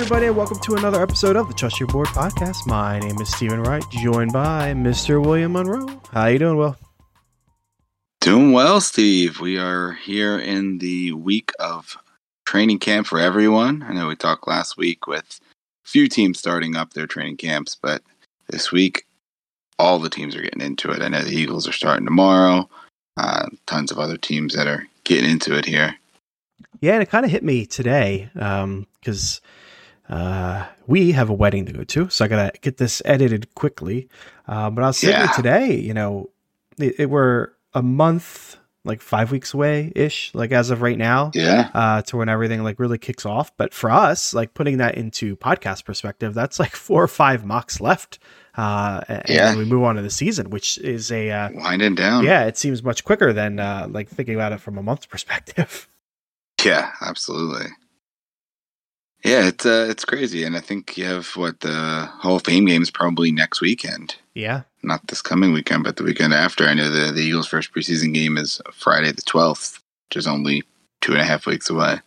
everybody, and welcome to another episode of the Trust Your Board podcast. My name is Stephen Wright, joined by Mr. William Monroe. How you doing, Will? Doing well, Steve. We are here in the week of training camp for everyone. I know we talked last week with a few teams starting up their training camps, but this week, all the teams are getting into it. I know the Eagles are starting tomorrow. Uh, tons of other teams that are getting into it here. Yeah, and it kind of hit me today because um, uh, we have a wedding to go to, so I gotta get this edited quickly. Uh, but I was thinking yeah. today, you know, it, it, we're a month, like five weeks away ish, like as of right now, yeah, uh, to when everything like really kicks off. But for us, like putting that into podcast perspective, that's like four or five mocks left. Uh, and yeah. we move on to the season, which is a uh, winding down. Yeah, it seems much quicker than uh, like thinking about it from a month perspective. Yeah, absolutely. Yeah, it's uh, it's crazy, and I think you have what the Hall of Fame games probably next weekend. Yeah, not this coming weekend, but the weekend after. I know the the Eagles' first preseason game is Friday the twelfth, which is only two and a half weeks away.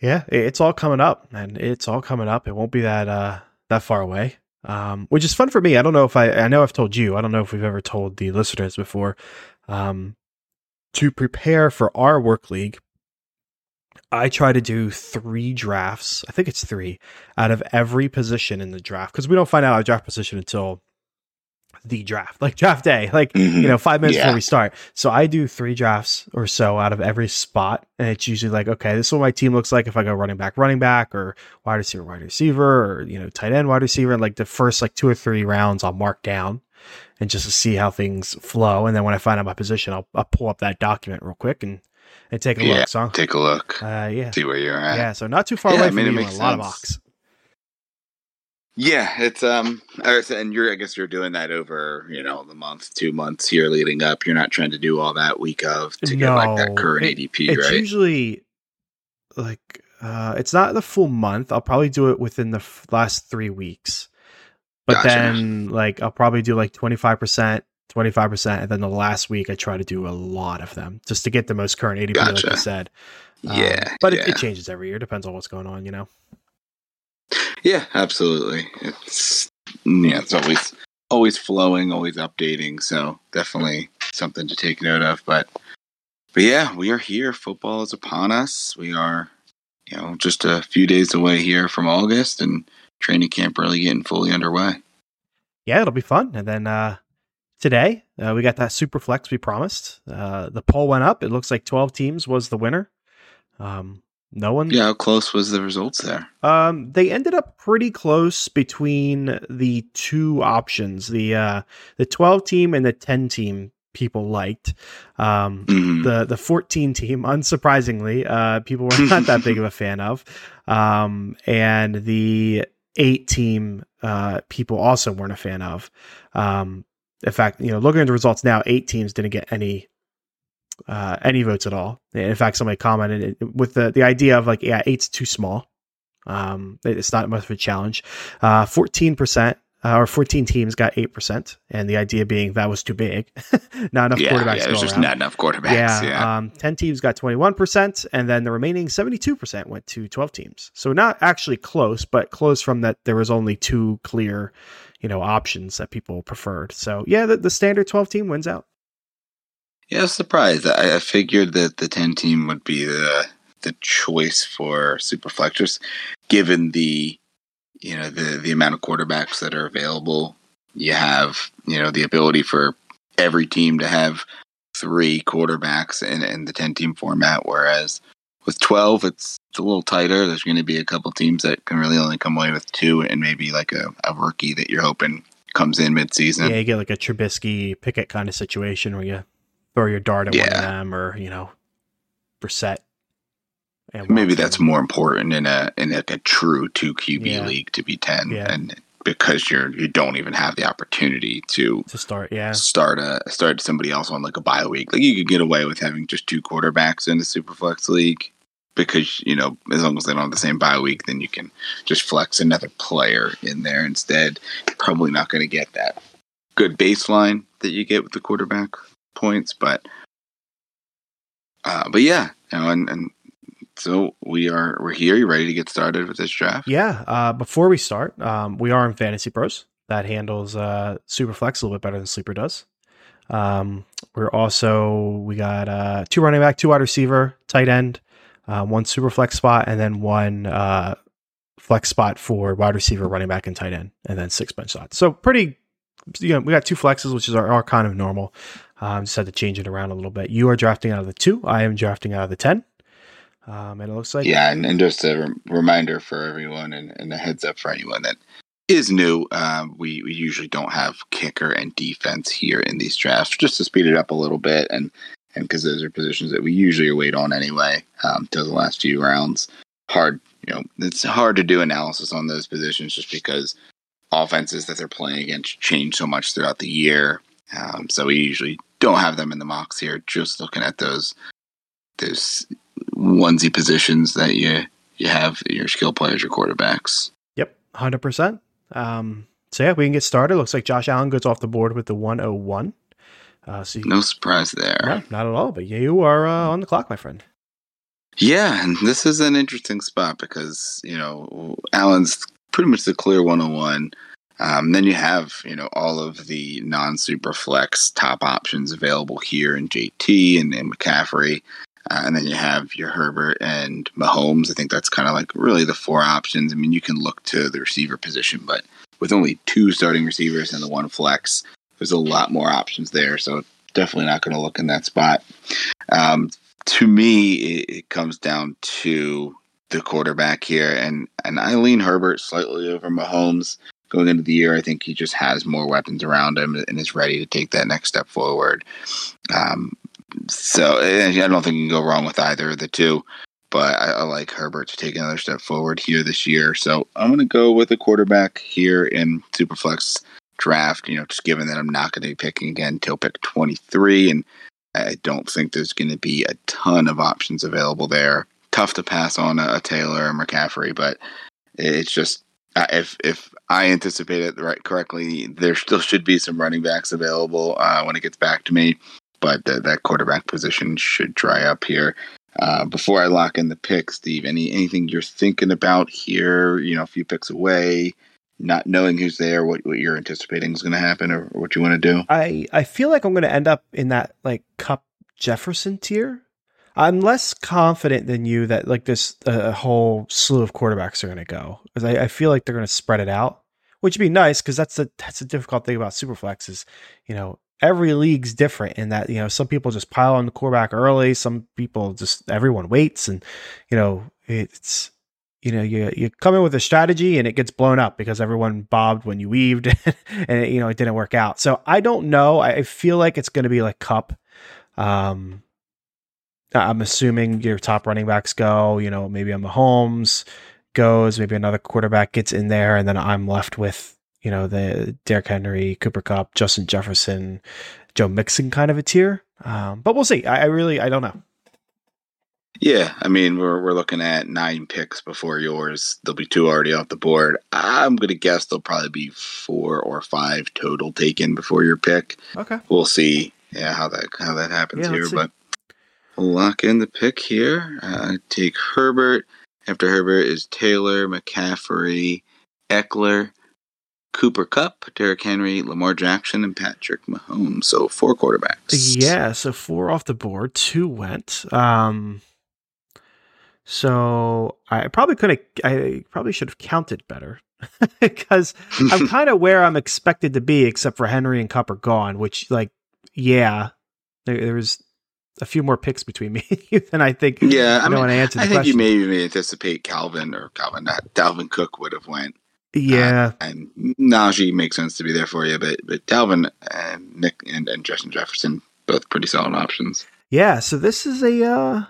Yeah, it's all coming up, and it's all coming up. It won't be that uh that far away. Um, which is fun for me. I don't know if I I know I've told you. I don't know if we've ever told the listeners before. Um, to prepare for our work league I try to do three drafts. I think it's three out of every position in the draft because we don't find out our draft position until the draft, like draft day, like mm-hmm. you know, five minutes yeah. before we start. So I do three drafts or so out of every spot, and it's usually like, okay, this is what my team looks like if I go running back, running back, or wide receiver, wide receiver, or you know, tight end, wide receiver. And like the first like two or three rounds, I'll mark down and just to see how things flow. And then when I find out my position, I'll, I'll pull up that document real quick and and take a yeah, look. So take a look. Uh, yeah, see where you're at. Yeah, so not too far yeah, away from I mean, you. a sense. lot of mocks. Yeah, it's um, and you're I guess you're doing that over you know the month, two months here leading up. You're not trying to do all that week of to no, get like that current it, ADP, it's right? Usually, like uh, it's not the full month. I'll probably do it within the f- last three weeks, but gotcha. then like I'll probably do like twenty five percent 25%. And then the last week, I try to do a lot of them just to get the most current ADP, gotcha. like you said. Um, yeah. But yeah. It, it, changes every year. Depends on what's going on, you know? Yeah, absolutely. It's, yeah, it's always, always flowing, always updating. So definitely something to take note of. But, but yeah, we are here. Football is upon us. We are, you know, just a few days away here from August and training camp really getting fully underway. Yeah, it'll be fun. And then, uh, today. Uh, we got that super flex we promised. Uh, the poll went up. It looks like 12 teams was the winner. Um, no one. Yeah, how close was the results there? Um, they ended up pretty close between the two options. The uh, the 12 team and the 10 team people liked. Um, mm-hmm. the the 14 team, unsurprisingly, uh, people were not that big of a fan of. Um, and the eight team uh, people also weren't a fan of. Um, in fact, you know, looking at the results now, eight teams didn't get any uh, any votes at all. In fact, somebody commented with the the idea of like, yeah, eight's too small. Um, it's not much of a challenge. Uh, fourteen uh, percent uh, or 14 teams got 8%. And the idea being that was too big. not enough yeah, quarterbacks. Yeah, there's just around. not enough quarterbacks. Yeah. yeah. Um, 10 teams got 21%. And then the remaining 72% went to 12 teams. So not actually close, but close from that there was only two clear you know options that people preferred. So yeah, the, the standard twelve team wins out. Yeah, surprised. I, I figured that the ten team would be the the choice for super flexors, given the you know the the amount of quarterbacks that are available. You have you know the ability for every team to have three quarterbacks in, in the ten team format, whereas with 12 it's, it's a little tighter there's going to be a couple teams that can really only come away with two and maybe like a, a rookie that you're hoping comes in mid-season yeah you get like a Trubisky Pickett kind of situation where you throw your dart at yeah. one of them or you know Brissett and maybe that's more important in a in like a true two QB yeah. league to be 10 yeah. and because you're you don't even have the opportunity to to start yeah. start a start somebody else on like a bye week. Like you could get away with having just two quarterbacks in the superflex league because you know as long as they don't have the same bye week then you can just flex another player in there instead. Probably not going to get that good baseline that you get with the quarterback points but uh but yeah you know and, and So we are we're here. You ready to get started with this draft? Yeah. Uh, before we start, um, we are in Fantasy Pros. That handles uh, Superflex a little bit better than Sleeper does. Um, we're also we got uh, two running back, two wide receiver, tight end, uh, one super flex spot, and then one uh, flex spot for wide receiver, running back, and tight end, and then six bench slots. So pretty, you know, we got two flexes, which is our, our kind of normal. Um, just had to change it around a little bit. You are drafting out of the two. I am drafting out of the ten. Um, and it looks like yeah, and, and just a rem- reminder for everyone, and, and, a heads up for anyone that is new. Um, we we usually don't have kicker and defense here in these drafts, just to speed it up a little bit, and and because those are positions that we usually wait on anyway um, the last few rounds. Hard, you know, it's hard to do analysis on those positions just because offenses that they're playing against change so much throughout the year. Um, so we usually don't have them in the mocks here. Just looking at those those onesie positions that you you have your skill players, your quarterbacks. Yep, hundred percent. Um, so yeah, we can get started. Looks like Josh Allen goes off the board with the 101. Uh, so you, no surprise there. No, not at all. But yeah, you are uh, on the clock, my friend. Yeah, and this is an interesting spot because you know Allen's pretty much the clear 101. Um, then you have you know all of the non super flex top options available here in JT and, and McCaffrey. Uh, and then you have your Herbert and Mahomes. I think that's kind of like really the four options. I mean, you can look to the receiver position, but with only two starting receivers and the one flex, there's a lot more options there. So definitely not going to look in that spot. Um, to me, it, it, comes down to the quarterback here, and and I lean Herbert slightly over Mahomes going into the year. I think he just has more weapons around him and is ready to take that next step forward. Um, so I don't think you can go wrong with either of the two. But I, I like Herbert to take another step forward here this year. So I'm going to go with a quarterback here in Superflex draft. You know, just given that I'm not going to be picking again until pick 23, and I don't think there's going to be a ton of options available there. Tough to pass on a, a Taylor or McCaffrey, but it's just if if I anticipate it right correctly, there still should be some running backs available uh, when it gets back to me but that quarterback position should dry up here. Uh, before I lock in the pick, Steve, any anything you're thinking about here? You know, a few picks away, not knowing who's there, what what you're anticipating is going to happen, or, or what you want to do. I I feel like I'm going to end up in that like Kupp Jefferson tier. I'm less confident than you that like this a uh, whole slew of quarterbacks are going to go because I, I feel like they're going to spread it out, which would be nice because that's the that's the difficult thing about superflex is you know every league's different in that you know some people just pile on the quarterback early some people just everyone waits and you know it's you know you you come in with a strategy and it gets blown up because everyone bobbed when you weaved and it, you know it didn't work out. So i don't know. I feel like it's going to be like Kupp. Um i'm assuming your top running backs go you know maybe on Mahomes goes maybe another quarterback gets in there and then i'm left with you know, the Derrick Henry, Cooper Kupp, Justin Jefferson, Joe Mixon kind of a tier. Um, but we'll see. I, I, really, I don't know. Yeah, I mean, we're we're looking at nine picks before yours. There'll be two already off the board. I'm gonna guess there'll probably be four or five total taken before your pick. Okay, we'll see. Yeah, how that how that happens yeah, here, but we'll lock in the pick here. Uh, take Herbert. After Herbert is Taylor, McCaffrey, Ekeler, Cooper Kupp, Derrick Henry, Lamar Jackson, and Patrick Mahomes. So four quarterbacks. Yeah, so four off the board. Two went. Um, so I probably could have. I probably should have counted better because I'm kind of where I'm expected to be, except for Henry and Kupp are gone. Which, like, yeah, there, there was a few more picks between me than I think. Yeah, I mean, I think question. you maybe anticipate Calvin or Calvin, not Dalvin Cook would have went. Yeah, uh, and Najee makes sense to be there for you, but but Dalvin and Nick and, and Justin Jefferson both pretty solid options. Yeah, so this is a uh,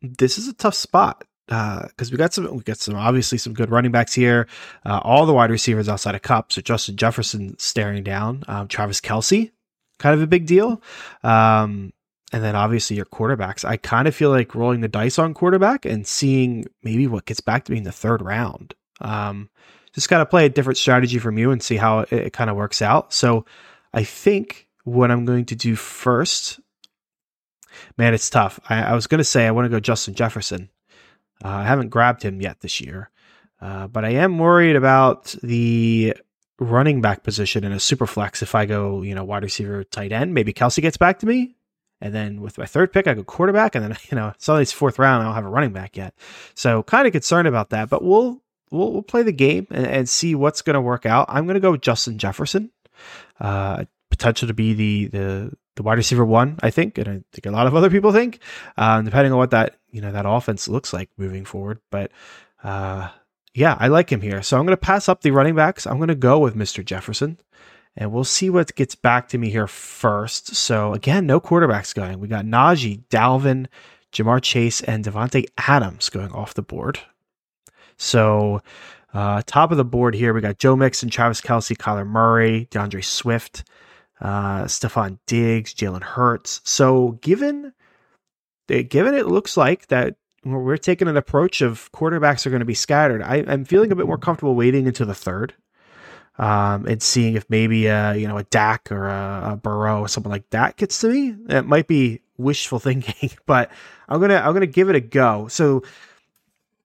this is a tough spot Uh because uh, we got some we got some obviously some good running backs here. Uh, all the wide receivers outside of Kupp, so Justin Jefferson staring down, um, Travis Kelce, kind of a big deal. Um, and then obviously your quarterbacks. I kind of feel like rolling the dice on quarterback and seeing maybe what gets back to me in the third round. Um, just got to play a different strategy from you and see how it, it kind of works out. So I think what I'm going to do first, man, it's tough. I, I was going to say I want to go Justin Jefferson. Uh, I haven't grabbed him yet this year, uh, but I am worried about the running back position in a super flex. If I go, you know, wide receiver, tight end, maybe Kelce gets back to me. And then with my third pick, I go quarterback, and then you know, suddenly it's fourth round. I don't have a running back yet, so kind of concerned about that. But we'll we'll, we'll play the game and, and see what's going to work out. I'm going to go with Justin Jefferson, uh, potential to be the the the wide receiver one, I think, and I think a lot of other people think, um, depending on what that you know that offense looks like moving forward. But uh, yeah, I like him here, so I'm going to pass up the running backs. I'm going to go with Mr. Jefferson, and we'll see what gets back to me here first. So again, no quarterbacks going. We got Najee, Dalvin, Ja'Marr Chase, and Davante Adams going off the board. So. Uh, top of the board here, we got Joe Mixon, Travis Kelce, Kyler Murray, D'Andre Swift, uh, Stefon Diggs, Jalen Hurts. So given given it looks like that we're taking an approach of quarterbacks are going to be scattered, I, am feeling a bit more comfortable waiting into the third. Um, and seeing if maybe a you know a Dak or a, a Burrow or something like that gets to me. It might be wishful thinking, but I'm gonna I'm gonna give it a go. So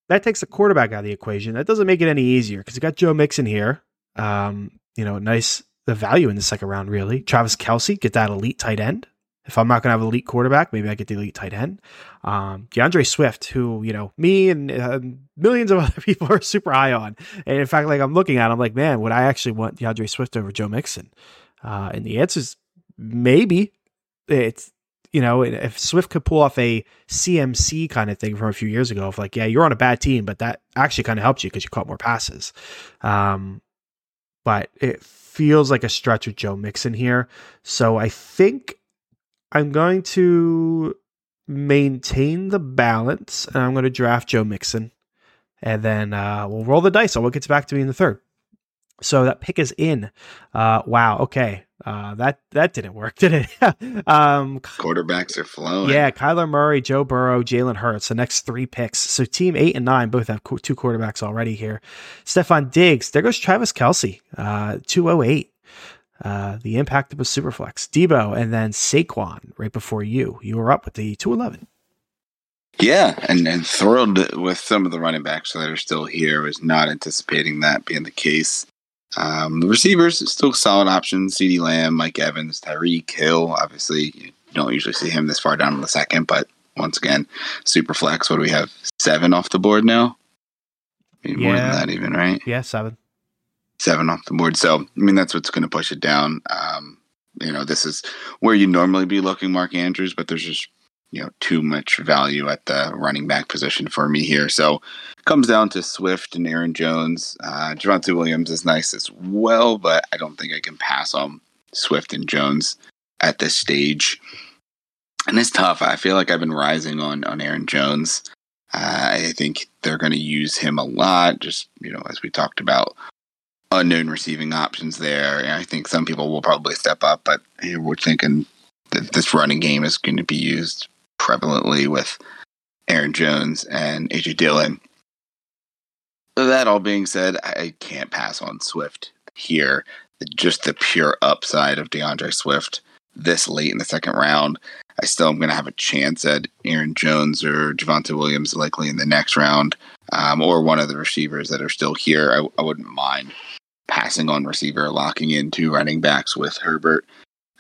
that takes the quarterback out of the equation. That doesn't make it any easier because you got Joe Mixon here. Um, you know, nice the value in the second round, really. Travis Kelce, get that elite tight end. If I'm not going to have an elite quarterback, maybe I get the elite tight end. Um, D'Andre Swift, who, you know, me and uh, millions of other people are super high on. And in fact, like I'm looking at, I'm like, man, would I actually want D'Andre Swift over Joe Mixon? Uh, and the answer is maybe. It's, you know, if Swift could pull off a CMC kind of thing from a few years ago, of like, yeah, you're on a bad team, but that actually kind of helped you because you caught more passes. Um, but it feels like a stretch with Joe Mixon here. So I think I'm going to maintain the balance and I'm going to draft Joe Mixon. And then uh, we'll roll the dice on what gets back to me in the third. So that pick is in. Uh, wow. Okay. Uh, that that didn't work, did it? um, Quarterbacks are flowing. Yeah, Kyler Murray, Joe Burrow, Jalen Hurts. The next three picks. So team eight and nine both have two quarterbacks already here. Stefon Diggs. There goes Travis Kelce, Uh, two oh eight. Uh, the impact of a superflex. Deebo and then Saquon right before you. You were up with the two eleven. Yeah, and, and thrilled with some of the running backs that are still here. Was not anticipating that being the case. Um, the receivers still solid options: CeeDee Lamb, Mike Evans, Tyreek Hill. Obviously, you don't usually see him this far down in the second, but once again, super flex. What do we have? Seven off the board now. Yeah. more than that, even right? Yeah, seven. Seven off the board. So, I mean, that's what's going to push it down. Um, you know, this is where you normally be looking, Mark Andrews, but there's just you know too much value at the running back position for me here. So comes down to Swift and Aaron Jones. Uh, Javonte Williams is nice as well, but I don't think I can pass on Swift and Jones at this stage. And it's tough. I feel like I've been rising on on Aaron Jones. Uh, I think they're going to use him a lot. Just you know, as we talked about, unknown receiving options there. And I think some people will probably step up, but we're thinking that this running game is going to be used prevalently with Aaron Jones and AJ Dillon. That all being said, I can't pass on Swift here. Just the pure upside of D'Andre Swift this late in the second round. I still am going to have a chance at Aaron Jones or Javonte Williams likely in the next round, um, or one of the receivers that are still here. I, I, wouldn't mind passing on receiver, locking in two running backs with Herbert,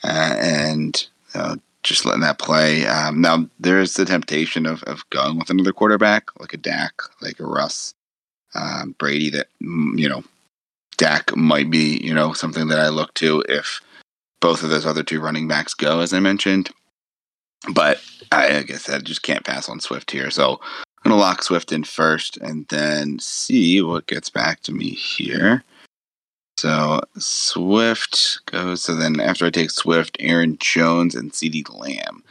uh, and uh, just letting that play. Um, now there's the temptation of, of going with another quarterback like a Dak, like a Russ, um, Brady. That mm, you know, Dak might be you know something that I look to if both of those other two running backs go, as I mentioned. But I, like I said, just can't pass on Swift here. So I'm gonna lock Swift in first, and then see what gets back to me here. So Swift goes. So then after I take Swift, Aaron Jones and CeeDee Lamb.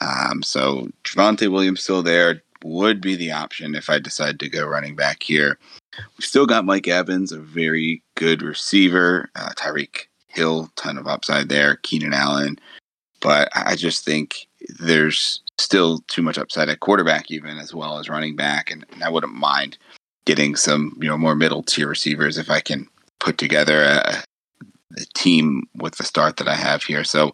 Um, so Javonte Williams still there would be the option if I decide to go running back here. We've still got Mike Evans, a very good receiver. Uh, Tyreek Hill, ton of upside there. Keenan Allen, but I just think there's still too much upside at quarterback, even as well as running back, and, and I wouldn't mind getting some you know more middle tier receivers if I can put together a, a, team with the start that I have here. So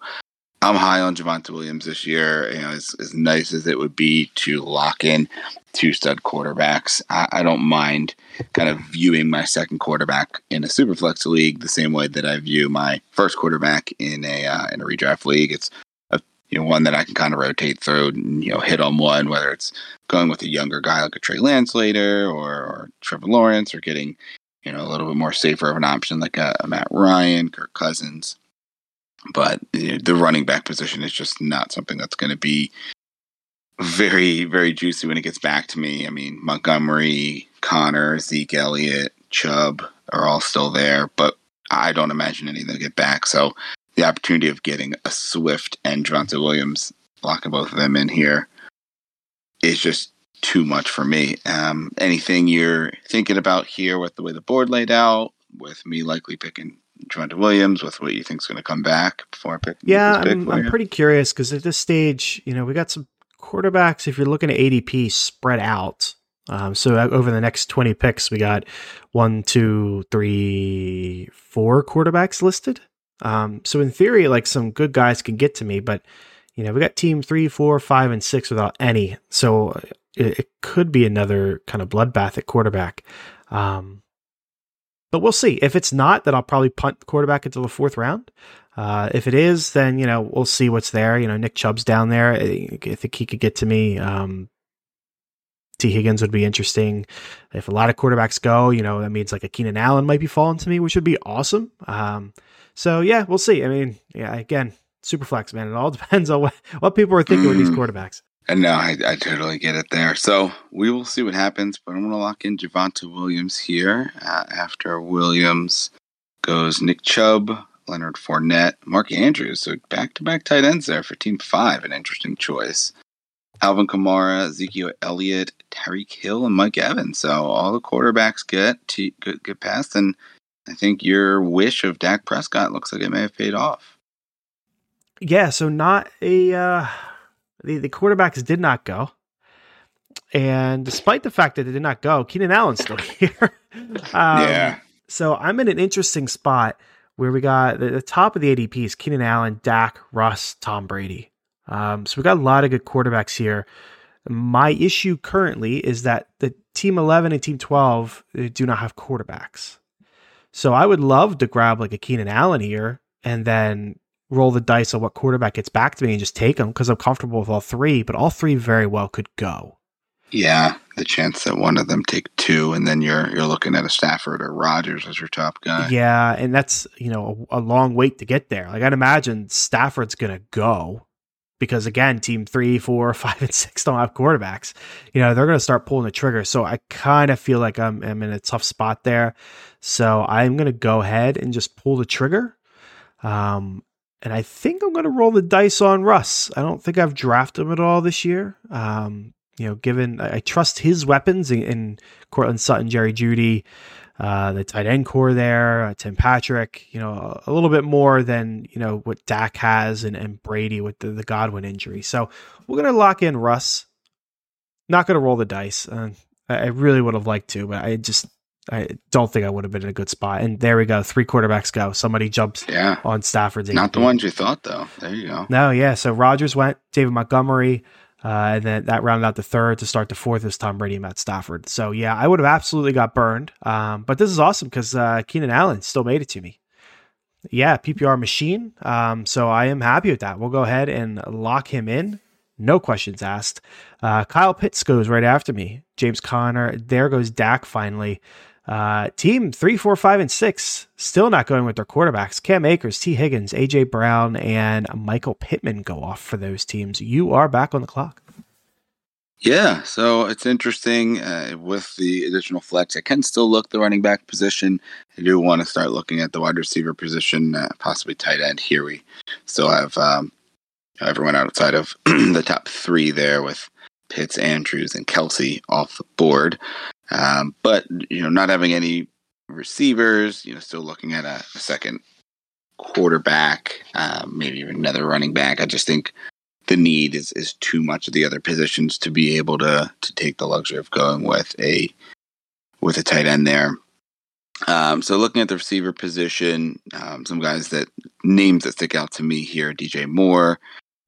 I'm high on Javonte Williams this year. You know, as, as nice as it would be to lock in two stud quarterbacks. I, I, don't mind kind of viewing my second quarterback in a superflex league the same way that I view my first quarterback in a uh, in a redraft league. It's a you know one that I can kind of rotate through and you know hit on one, whether it's going with a younger guy like a Trey Lance later or, or Trevor Lawrence, or getting you know a little bit more safer of an option like a, a Matt Ryan, Kirk Cousins. But you know, the running back position is just not something that's going to be very, very juicy when it gets back to me. I mean, Montgomery, Conner, Zeke Elliott, Chubb are all still there, but I don't imagine any of them get back. So the opportunity of getting a Swift and Javonte Williams, locking both of them in here, is just too much for me. Um, anything you're thinking about here with the way the board laid out, with me likely picking Javonte Williams, with what you think is going to come back before I pick? Yeah, I'm, I'm pretty curious because at this stage, you know, we got some quarterbacks, if you're looking at ADP, spread out. Um, so uh, over the next 20 picks, we got one, two, three, four quarterbacks listed. Um, so in theory, like some good guys can get to me, but you know, we got team three, four, five, and six without any. So it, it could be another kind of bloodbath at quarterback. Um, but we'll see. If it's not, then I'll probably punt the quarterback until the fourth round. Uh, if it is, then you know we'll see what's there. You know, Nick Chubb's down there. I think he could get to me. Um, Tee Higgins would be interesting. If a lot of quarterbacks go, you know, that means like a Keenan Allen might be falling to me, which would be awesome. Um, so yeah, we'll see. I mean, yeah, again, super flex, man. It all depends on what, what people are thinking with these quarterbacks. And no, I, I, totally get it there. So we will see what happens, but I'm going to lock in Javonte Williams here. Uh, after Williams goes Nick Chubb, Leonard Fournette, Mark Andrews. So back to back tight ends there for team five, an interesting choice. Alvin Kamara, Ezekiel Elliott, Tyreek Hill, and Mike Evans. So all the quarterbacks get to, get, get past, and I think your wish of Dak Prescott looks like it may have paid off. Yeah, so not a uh, the the quarterbacks did not go, and despite the fact that they did not go, Keenan Allen's still here. um, yeah. So I'm in an interesting spot where we got the, the top of the ADPs Keenan Allen, Dak, Russ, Tom Brady. Um, so we got a lot of good quarterbacks here. My issue currently is that the team 11 and team 12 uh, do not have quarterbacks. So I would love to grab like a Keenan Allen here and then roll the dice on what quarterback gets back to me and just take them because I'm comfortable with all three, but all three very well could go. Yeah, the chance that one of them take two, and then you're you're looking at a Stafford or Rodgers as your top guy. Yeah, and that's you know a, a long wait to get there. Like I'd imagine Stafford's gonna go because again, team three, four, five, and six don't have quarterbacks. You know they're gonna start pulling the trigger. So I kind of feel like I'm, I'm in a tough spot there. So I'm gonna go ahead and just pull the trigger. Um, and I think I'm going to roll the dice on Russ. I don't think I've drafted him at all this year. Um, you know, given I, trust his weapons in, in Courtland Sutton, Jerry Jeudy, uh, the tight end corps there, uh, Tim Patrick, you know, a, a, little bit more than, you know, what Dak has and, and Brady with the, the Godwin injury. So we're going to lock in Russ. Not going to roll the dice. Uh, I really would have liked to, but I just I don't think I would have been in a good spot. And there we go. Three quarterbacks go. Somebody jumps yeah. on Stafford's. Not the ones you thought, though. There you go. No, yeah. So Rodgers went, David Montgomery, uh, and then that rounded out the third to start the fourth is Tom Brady and Matt Stafford. So yeah, I would have absolutely got burned. Um, but this is awesome because uh, Keenan Allen still made it to me. Yeah, PPR machine. Um, so I am happy with that. We'll go ahead and lock him in. No questions asked. Uh, Kyle Pitts goes right after me. James Conner. There goes Dak finally. Uh, team three, four, five, and six still not going with their quarterbacks. Cam Akers, Tee Higgins, AJ Brown, and Michael Pittman go off for those teams. You are back on the clock. Yeah, so it's interesting uh, with the additional flex. I can still look the running back position. I do want to start looking at the wide receiver position, uh, possibly tight end. Here we still have um, everyone outside of the top three there with Pitts, Andrews, and Kelce off the board. Um, but you know, not having any receivers, you know, still looking at a, a second quarterback, uh, maybe another running back. I just think the need is is too much of the other positions to be able to to take the luxury of going with a with a tight end there. Um, so looking at the receiver position, um, some guys that names that stick out to me here: DJ Moore,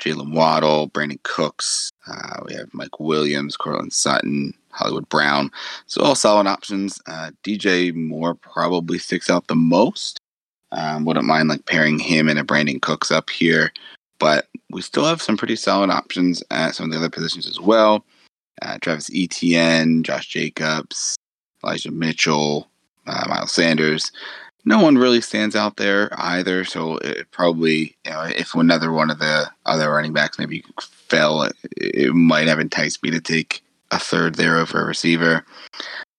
Jaylen Waddle, Brandin Cooks. Uh, we have Mike Williams, Courtland Sutton, Hollywood Brown. So all solid options. Uh, DJ Moore probably sticks out the most. Um, wouldn't mind like pairing him and a Brandin Cooks up here, but we still have some pretty solid options at some of the other positions as well. Uh, Travis Etienne, Josh Jacobs, Elijah Mitchell, uh, Miles Sanders. No one really stands out there either. So it probably, you know, if another one of the other running backs maybe fell, it, it might have enticed me to take a third there over a receiver.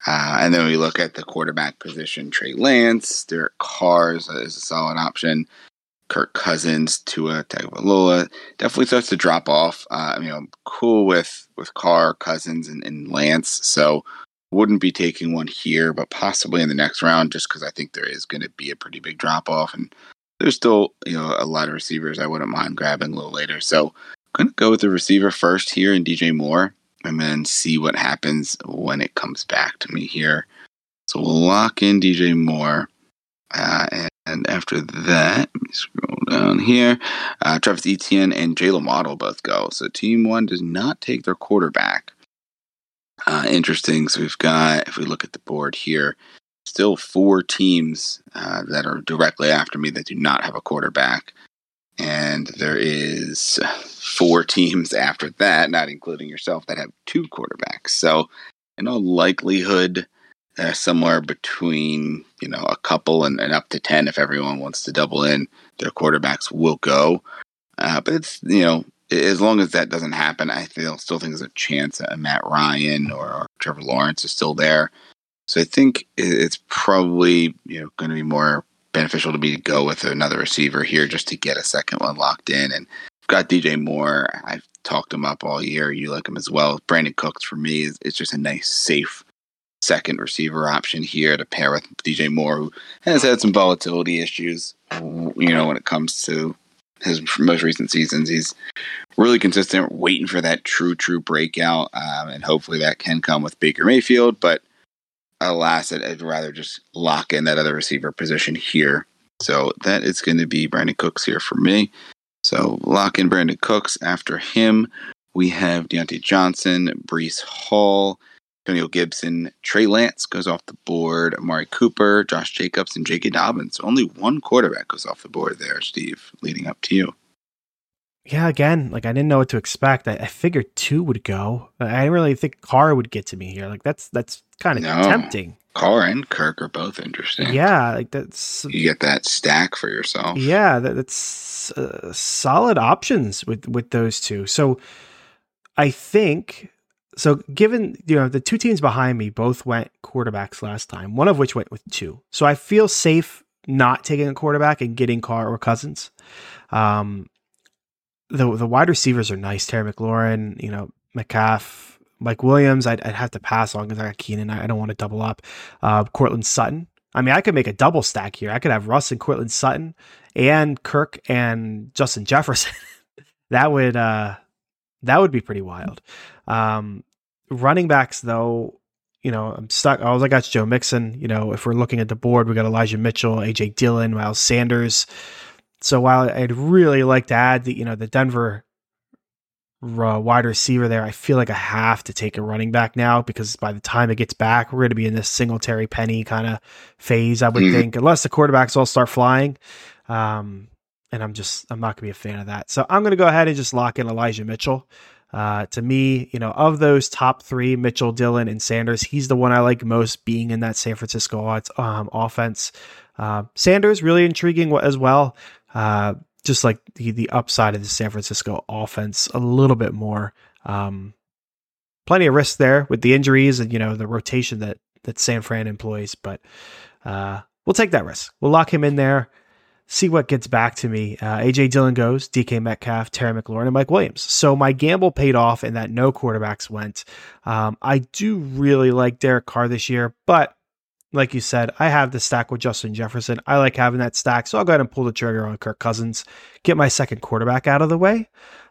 Uh, and then we look at the quarterback position: Trey Lance, Derek Carr is a, is a solid option. Kirk Cousins, Tua Tagovailoa definitely starts to drop off. Uh, you know, I'm cool with with Carr, Cousins, and, and Lance. So wouldn't be taking one here, but possibly in the next round, just because I think there is going to be a pretty big drop off, and there's still you know a lot of receivers I wouldn't mind grabbing a little later. So I'm gonna go with the receiver first here in DJ Moore and then see what happens when it comes back to me here. So we'll lock in DJ Moore. Uh, and, and, after that, let me scroll down here. Uh, Travis Etienne and Jaylen Waddle both go. So team one does not take their quarterback. Uh, interesting. So we've got, if we look at the board here, still four teams uh, that are directly after me that do not have a quarterback and there is four teams after that, not including yourself, that have two quarterbacks. So, in all likelihood, uh, somewhere between you know a couple and, and, up to ten, if everyone wants to double in, their quarterbacks will go. Uh, but it's you know as long as that doesn't happen, I feel still think there's a chance that Matt Ryan or, or Trevor Lawrence is still there. So I think it's probably you know going to be more beneficial to me to go with another receiver here just to get a second one locked in. And I've got DJ Moore. I've talked him up all year. You like him as well. Brandin Cooks for me is it's just a nice, safe second receiver option here to pair with DJ Moore, who has had some volatility issues. You know, when it comes to his most recent seasons, he's really consistent, waiting for that true, true breakout, um, and hopefully that can come with Baker Mayfield. But alas, I'd rather just lock in that other receiver position here. So that is going to be Brandin Cooks here for me. So lock in Brandin Cooks. After him, we have Diontae Johnson, Breece Hall, Antonio Gibson, Trey Lance goes off the board, Amari Cooper, Josh Jacobs, and J.K. Dobbins. Only one quarterback goes off the board there, Steve, leading up to you. Yeah, again, like I didn't know what to expect. I, I figured two would go. I didn't really think Carr would get to me here. Like that's that's kind of no. tempting. Carr and Kirk are both interesting. Yeah, like that's you get that stack for yourself. Yeah, that, that's uh, solid options with with those two. So I think so. Given you know the two teams behind me both went quarterbacks last time, one of which went with two. So I feel safe not taking a quarterback and getting Carr or Cousins. Um, the the wide receivers are nice. Terry McLaurin, you know, McCaff, Mike Williams. I'd, I'd have to pass on because I got Keenan. I, I don't want to double up. Uh, Courtland Sutton. I mean, I could make a double stack here. I could have Russ and Courtland Sutton and Kirk and Justin Jefferson. that would uh, that would be pretty wild. Um, running backs, though, you know, I'm stuck. Oh, I got Joe Mixon. You know, if we're looking at the board, we got Elijah Mitchell, AJ Dillon, Miles Sanders. So while I'd really like to add the you know the Denver uh, wide receiver there, I feel like I have to take a running back now because by the time it gets back, we're going to be in this Singletary Penny kind of phase. I would mm-hmm. think, unless the quarterbacks all start flying. Um, and I'm just I'm not going to be a fan of that. So I'm going to go ahead and just lock in Elijah Mitchell. Uh, to me, you know, of those top three, Mitchell, Dillon, and Sanders, he's the one I like most being in that San Francisco um, offense. Uh, Sanders really intriguing as well. Uh, just like the the upside of the San Francisco offense a little bit more. Um, plenty of risk there with the injuries and you know the rotation that that San Fran employs, but uh, we'll take that risk. We'll lock him in there. See what gets back to me. Uh, AJ Dillon goes, DK Metcalf, Terry McLaurin, and Mike Williams. So my gamble paid off in that no quarterbacks went. Um, I do really like Derek Carr this year, but like you said, I have the stack with Justin Jefferson. I like having that stack, so I'll go ahead and pull the trigger on Kirk Cousins, get my second quarterback out of the way,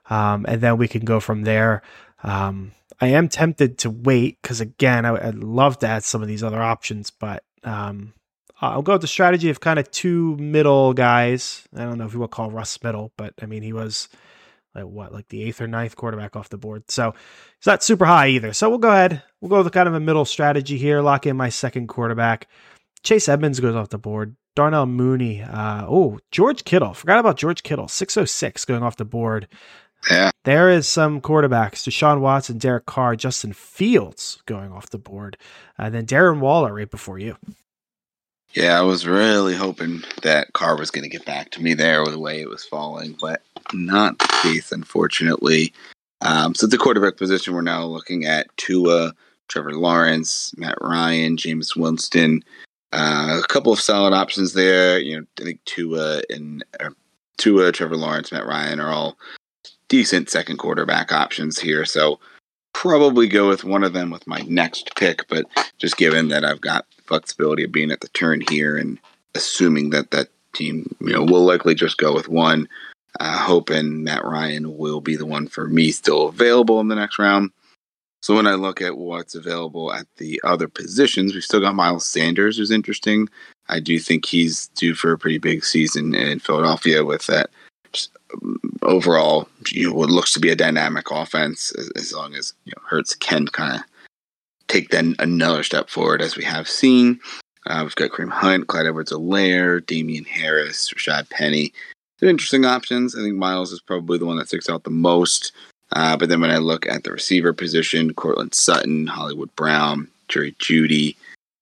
um, and then we can go from there. Um, I am tempted to wait because again, I, would love to add some of these other options, but um, I'll go with the strategy of kind of two middle guys. I don't know if you would call Russ middle, but I mean he was like what, like the eighth or ninth quarterback off the board. So it's not super high either. So we'll go ahead. We'll go with kind of a middle strategy here. Lock in my second quarterback. Chase Edmonds goes off the board. Darnell Mooney. Uh, oh, George Kittle. Forgot about George Kittle. 606 going off the board. Yeah. There is some quarterbacks. Deshaun Watson, Derek Carr, Justin Fields going off the board. And then Darren Waller right before you. Yeah, I was really hoping that Carr was going to get back to me there with the way it was falling, but not the case, unfortunately. Um, so the quarterback position, we're now looking at Tua, Trevor Lawrence, Matt Ryan, Jameis Winston. Uh, a couple of solid options there. You know, I think Tua and uh, Tua, Trevor Lawrence, Matt Ryan are all decent second quarterback options here. So probably go with one of them with my next pick, but just given that I've got flexibility of being at the turn here and assuming that that team, you know, will likely just go with one, uh, hoping Matt Ryan will be the one for me still available in the next round. So when I look at what's available at the other positions, we've still got Miles Sanders, who's interesting. I do think he's due for a pretty big season in Philadelphia with that overall, you know, what looks to be a dynamic offense as, as long as you know Hurts can kind of take then another step forward as we have seen. Uh, we've got Kareem Hunt, Clyde Edwards-Helaire, Damien Harris, Rashad Penny. They're interesting options. I think Miles is probably the one that sticks out the most. Uh, but then when I look at the receiver position, Courtland Sutton, Hollywood Brown, Jerry Jeudy,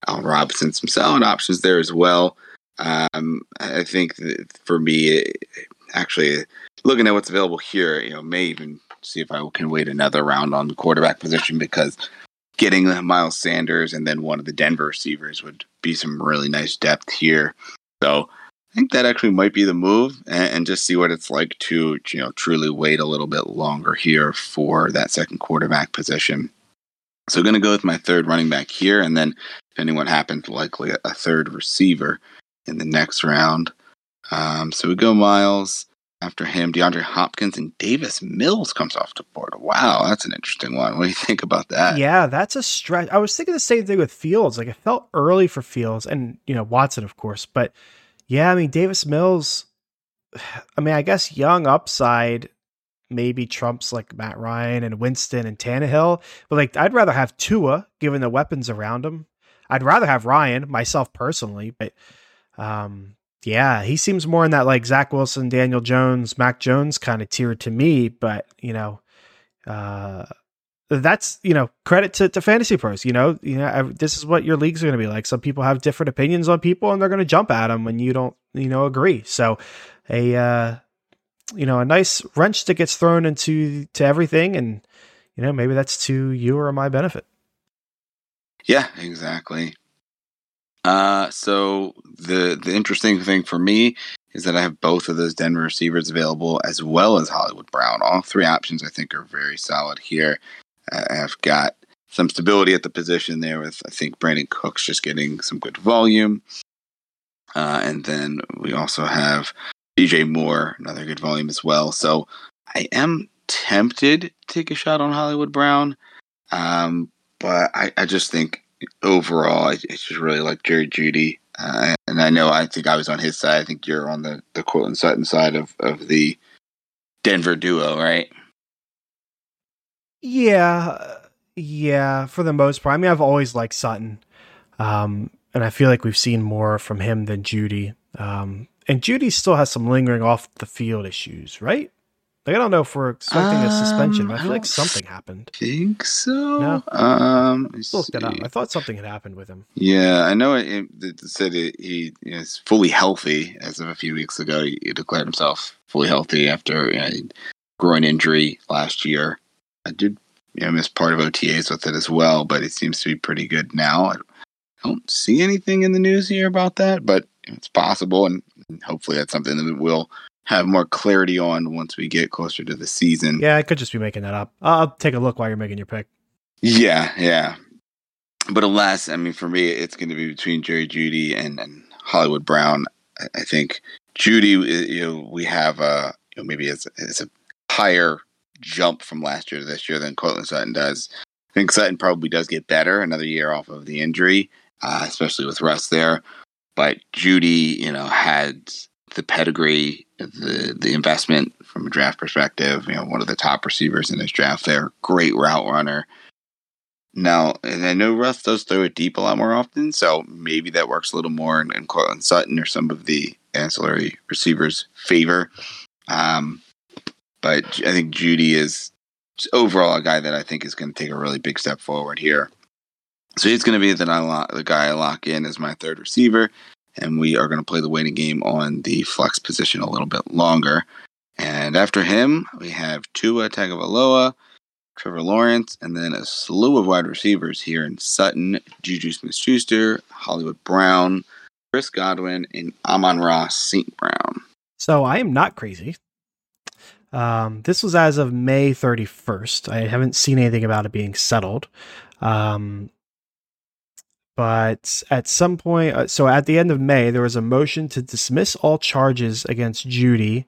Al Robinson, some solid options there as well. Um, I think for me, actually looking at what's available here, you know, may even see if I can wait another round on the quarterback position because getting Miles Sanders and then one of the Denver receivers would be some really nice depth here. So I think that actually might be the move and, and just see what it's like to, you know, truly wait a little bit longer here for that second quarterback position. So I'm going to go with my third running back here, and then depending what happens, likely a third receiver in the next round. Um, so we go Miles. After him, DeAndre Hopkins and Davis Mills comes off the board. Wow, that's an interesting one. What do you think about that? Yeah, that's a stretch. I was thinking the same thing with Fields. Like it felt early for Fields and you know Watson, of course, but yeah, I mean Davis Mills. I mean, I guess young upside maybe trumps like Matt Ryan and Winston and Tannehill, but like I'd rather have Tua given the weapons around him. I'd rather have Ryan myself personally, but um, yeah, he seems more in that like Zach Wilson, Daniel Jones, Mac Jones kind of tier to me. But you know, uh, that's you know credit to, to fantasy pros. You know, you know I, this is what your leagues are going to be like. Some people have different opinions on people, and they're going to jump at them when you don't you know agree. So a uh, you know a nice wrench that gets thrown into to everything, and you know maybe that's to you or my benefit. Yeah, exactly. Uh, so the the interesting thing for me is that I have both of those Denver receivers available as well as Hollywood Brown. All three options I think are very solid here. I've got some stability at the position there with I think Brandin Cooks just getting some good volume. Uh, and then we also have DJ Moore, another good volume as well. So I am tempted to take a shot on Hollywood Brown. Um, but I, I just think overall, I, just really like Jerry Jeudy. Uh, and I know I think I was on his side. I think you're on the the Courtland Sutton side of of the Denver duo, right? Yeah, yeah. For the most part, I mean, I've always liked Sutton, um, and I feel like we've seen more from him than Jeudy. Um, and Jeudy still has some lingering off the field issues, right? Like, I don't know if we're expecting a suspension, but I feel like something happened. Think so? No? Um, Let's look that up. I thought something had happened with him. Yeah, I know it, it, it said it, he is fully healthy as of a few weeks ago. He, he declared himself fully healthy after you know, groin injury last year. I did you know, miss part of OTAs with it as well, but it seems to be pretty good now. I don't see anything in the news here about that, but it's possible, and hopefully that's something that we'll have more clarity on once we get closer to the season. Yeah, I could just be making that up. I'll take a look while you're making your pick. Yeah, yeah. But alas, I mean, for me, it's going to be between Jerry Jeudy and, and Hollywood Brown. I, I think Jeudy, you know, we have a you know, maybe it's, it's a higher jump from last year to this year than Courtland Sutton does. I think Sutton probably does get better another year off of the injury, uh, especially with Russ there. But Jeudy, you know, had the pedigree, the the investment from a draft perspective. You know, one of the top receivers in this draft. There, great route runner. Now, and I know Russ does throw it deep a lot more often, so maybe that works a little more in, in Courtland Sutton or some of the ancillary receivers' favor. Um, but I think Jeudy is overall a guy that I think is going to take a really big step forward here. So he's going to be the, the guy I lock in as my third receiver, and we are going to play the waiting game on the flex position a little bit longer. And after him, we have Tua Tagovailoa, Trevor Lawrence, and then a slew of wide receivers here in Sutton, Juju Smith-Schuster, Hollywood Brown, Chris Godwin, and Amon-Ra St. Brown. So I am not crazy. Um, this was as of May 31st. I haven't seen anything about it being settled. Um, but at some point, uh, so at the end of May, there was a motion to dismiss all charges against Jeudy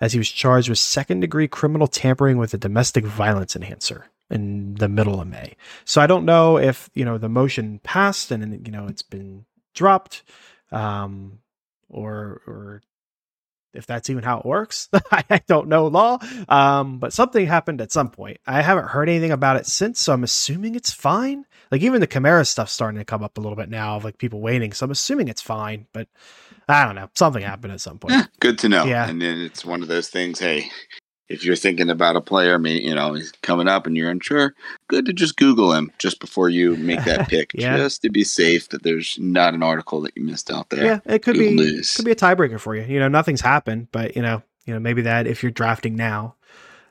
as he was charged with second degree criminal tampering with a domestic violence enhancer in the middle of May. So I don't know if, you know, the motion passed and, you know, it's been dropped um, or, or if that's even how it works. I don't know law, um, but something happened at some point. I haven't heard anything about it since, so I'm assuming it's fine. Like even the Kamara stuff's starting to come up a little bit now of like people waiting, so I'm assuming it's fine. But I don't know. Something happened at some point. Yeah, good to know. Yeah, and then it's one of those things. Hey, if you're thinking about a player, me you know, he's coming up and you're unsure, good to just Google him just before you make that pick, yeah. just to be safe that there's not an article that you missed out there. Yeah, it could Google be News. could be a tiebreaker for you. You know, nothing's happened, but you know, you know, maybe that if you're drafting now,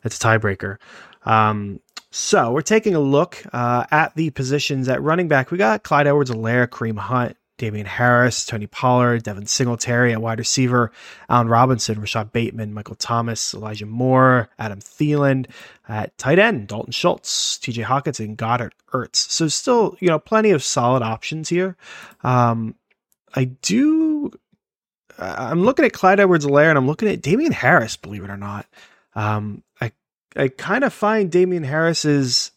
it's a tiebreaker. Um, so we're taking a look uh, at the positions at running back. We got Clyde Edwards-Helaire, Kareem Hunt, Damien Harris, Tony Pollard, Devin Singletary at wide receiver, Allen Robinson, Rashod Bateman, Michael Thomas, Elijah Moore, Adam Thielen at tight end, Dalton Schultz, TJ Hockenson, Goedert, Ertz. So still, you know, plenty of solid options here. Um, I do. I'm looking at Clyde Edwards-Helaire and I'm looking at Damien Harris, believe it or not. Um, I kind of find Damien Harris's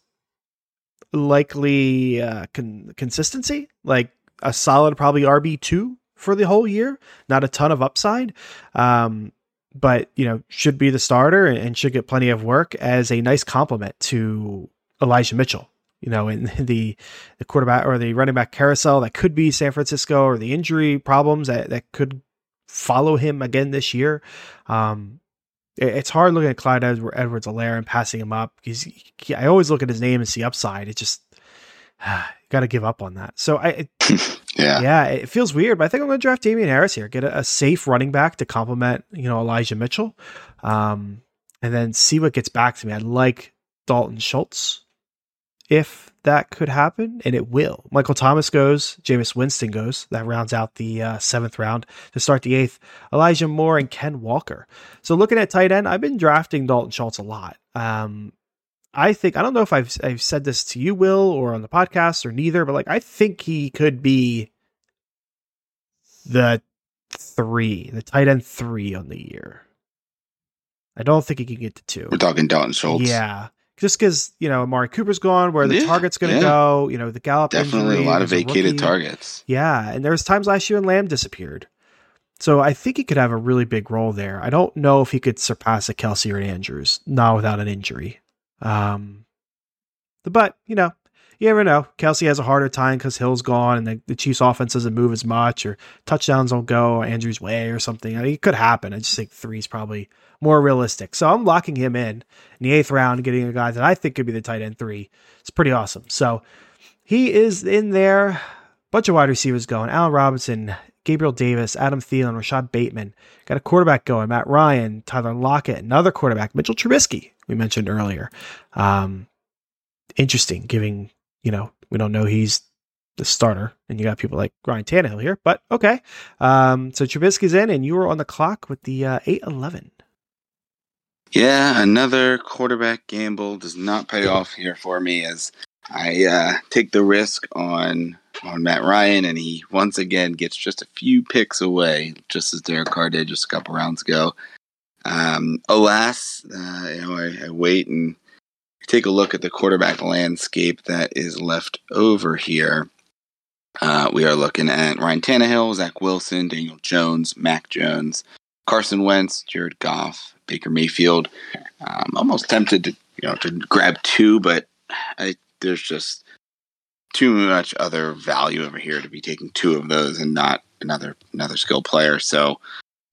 likely uh, con- consistency. Like a solid probably RB two for the whole year. Not a ton of upside, um, but you know should be the starter and should get plenty of work as a nice complement to Elijah Mitchell. You know, in the the quarterback or the running back carousel that could be San Francisco or the injury problems that that could follow him again this year. Um, it's hard looking at Clyde Edwards-Helaire and passing him up because I always look at his name and see upside. It just got to give up on that. So I, yeah, yeah, it feels weird, but I think I'm going to draft Damien Harris here, get a, a, safe running back to complement, you know, Elijah Mitchell, um, and then see what gets back to me. I'd like Dalton Schultz if that could happen, and it will. Michael Thomas goes, Jameis Winston goes. That rounds out the uh, seventh round to start the eighth. Elijah Moore and Ken Walker. So looking at tight end, I've been drafting Dalton Schultz a lot. Um, I think I don't know if I've I've said this to you, Will, or on the podcast, or neither, but like I think he could be the three, the tight end three on the year. I don't think he can get to two. We're talking Dalton Schultz. Yeah. Just because, you know, Amari Cooper's gone, where the yeah, target's going to yeah. go, you know, the Gallup Definitely injury, a lot of vacated targets. Yeah. And there was times last year when Lamb disappeared. So I think he could have a really big role there. I don't know if he could surpass a Kelce or an Andrews, not without an injury. Um, but you know, you never know. Kelce has a harder time because Hill's gone and the, the, Chiefs' offense doesn't move as much, or touchdowns don't go Andrews' way, or something. I mean, it could happen. I just think three is probably more realistic. So I'm locking him in in the eighth round, getting a guy that I think could be the tight end three. It's pretty awesome. So he is in there. Bunch of wide receivers going. Allen Robinson, Gabriel Davis, Adam Thielen, Rashod Bateman. Got a quarterback going. Matt Ryan, Tyler Lockett, another quarterback, Mitchell Trubisky we mentioned earlier. Um, interesting, giving you know we don't know he's the starter, and you got people like Ryan Tannehill here, but okay. Um, so Trubisky's in, and you were on the clock with the uh, eight eleven. Yeah, another quarterback gamble does not pay off here for me as I uh, take the risk on on Matt Ryan, and he once again gets just a few picks away, just as Derek Carr did just a couple rounds ago. Um, alas, uh, you know, I, I, wait and take a look at the quarterback landscape that is left over here. Uh, we are looking at Ryan Tannehill, Zach Wilson, Daniel Jones, Mac Jones, Carson Wentz, Jared Goff, Baker Mayfield. I'm almost tempted to you know to grab two, but I, there's just too much other value over here to be taking two of those and not another another skill player. So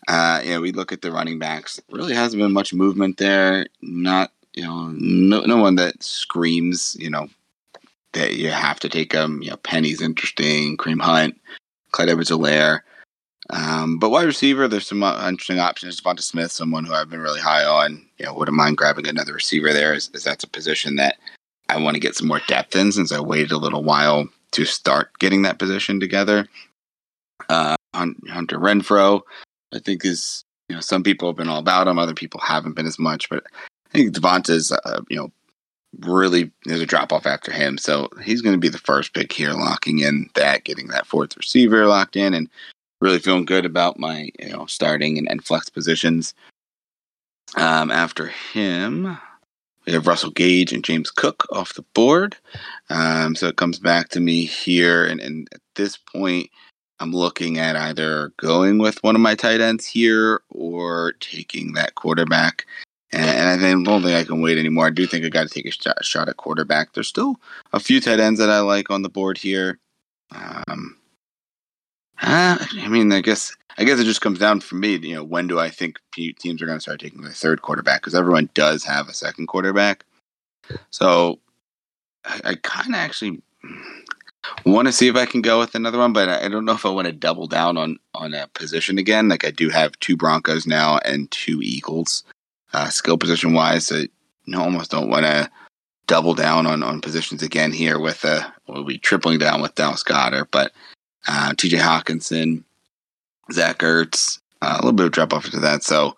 uh, yeah, we look at the running backs. Really hasn't been much movement there. Not you know no no one that screams you know that you have to take them. You know, Penny's interesting, Kareem Hunt, Clyde Edwards-Helaire. Um, but wide receiver, there's some uh, interesting options. Devonta Smith, someone who I've been really high on. You know, wouldn't mind grabbing another receiver there, as, as that's a position that I want to get some more depth in since I waited a little while to start getting that position together. Uh, Hunter Renfrow, I think is you know some people have been all about him, other people haven't been as much, but I think Devonta's uh, you know really there's a drop off after him, so he's going to be the first pick here, locking in that, getting that fourth receiver locked in, and really feeling good about my you know starting and, and flex positions. Um, after him, we have Russell Gage and James Cook off the board. Um, so it comes back to me here, and, and at this point, I'm looking at either going with one of my tight ends here or taking that quarterback. And, I don't think I can wait anymore. I do think I got to take a shot, shot, at quarterback. There's still a few tight ends that I like on the board here. Um, uh, I mean, I guess I guess it just comes down for me. You know, when do I think teams are going to start taking their third quarterback? Because everyone does have a second quarterback. So I, I kind of actually want to see if I can go with another one, but I don't know if I want to double down on on a position again. Like I do have two Broncos now and two Eagles, uh, skill position wise. So I almost don't want to double down on on positions again here with uh we'll be tripling down with Dallas Goedert, but uh, T.J. Hockenson, Zach Ertz, uh, a little bit of drop off into that. So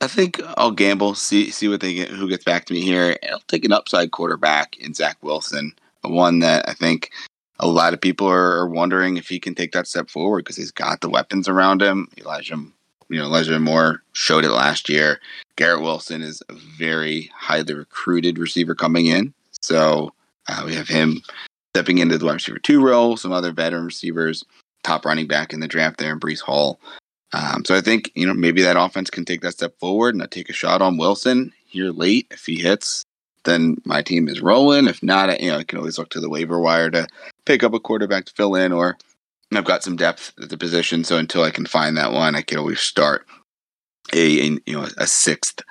I think I'll gamble, see see what they get, who gets back to me here. I'll take an upside quarterback in Zach Wilson, one that I think a lot of people are, wondering if he can take that step forward because he's got the weapons around him. Elijah, you know, Elijah Moore showed it last year. Garrett Wilson is a very highly recruited receiver coming in, so uh, we have him stepping into the wide receiver two role. Some other veteran receivers, top running back in the draft there, in Breece Hall. Um, so I think you know maybe that offense can take that step forward and I take a shot on Wilson here late if he hits then my team is rolling. If not, you know, I can always look to the waiver wire to pick up a quarterback to fill in, or I've got some depth at the position. So until I can find that one, I can always start a, a you know a sixth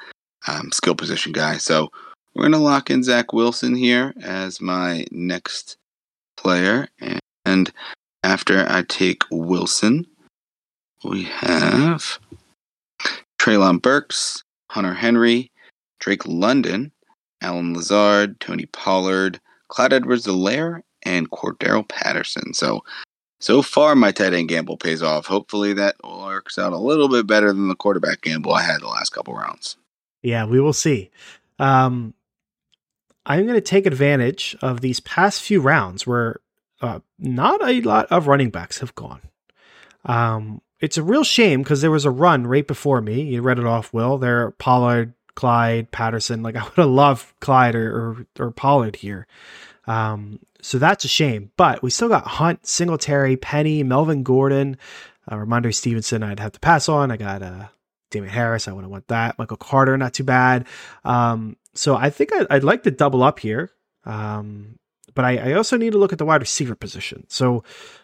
um, skill position guy. So we're gonna lock in Zach Wilson here as my next player, and after I take Wilson, we have Treylon Burks, Hunter Henry, Drake London, Allen Lazard, Tony Pollard, Clyde Edwards-Helaire, and Cordarrelle Patterson. So, so far, my tight end gamble pays off. Hopefully, that works out a little bit better than the quarterback gamble I had the last couple rounds. Yeah, we will see. Um, I'm going to take advantage of these past few rounds where uh, not a lot of running backs have gone. Um, it's a real shame because there was a run right before me. You read it off, Will. There, Pollard, Clyde, Patterson. Like I would have loved Clyde or, or, or Pollard here. Um, so that's a shame. But we still got Hunt, Singletary, Penny, Melvin Gordon, uh, Rhamondre Stevenson. I'd have to pass on. I got uh, Damien Harris. I wouldn't want that. Michael Carter, not too bad. Um, so I think I'd, I'd, like to double up here. Um, but I, I, also need to look at the wide receiver position. So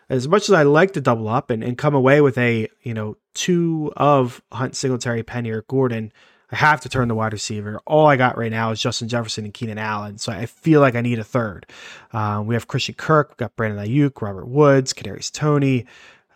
as much as I like to double up and, and come away with a, you know, two of Hunt, Singletary, Penny, or Gordon, I have to turn the wide receiver. All I got right now is Justin Jefferson and Keenan Allen, so I feel like I need a third. Uh, we have Christian Kirk, we've got Brandon Aiyuk, Robert Woods, Kadarius Toney,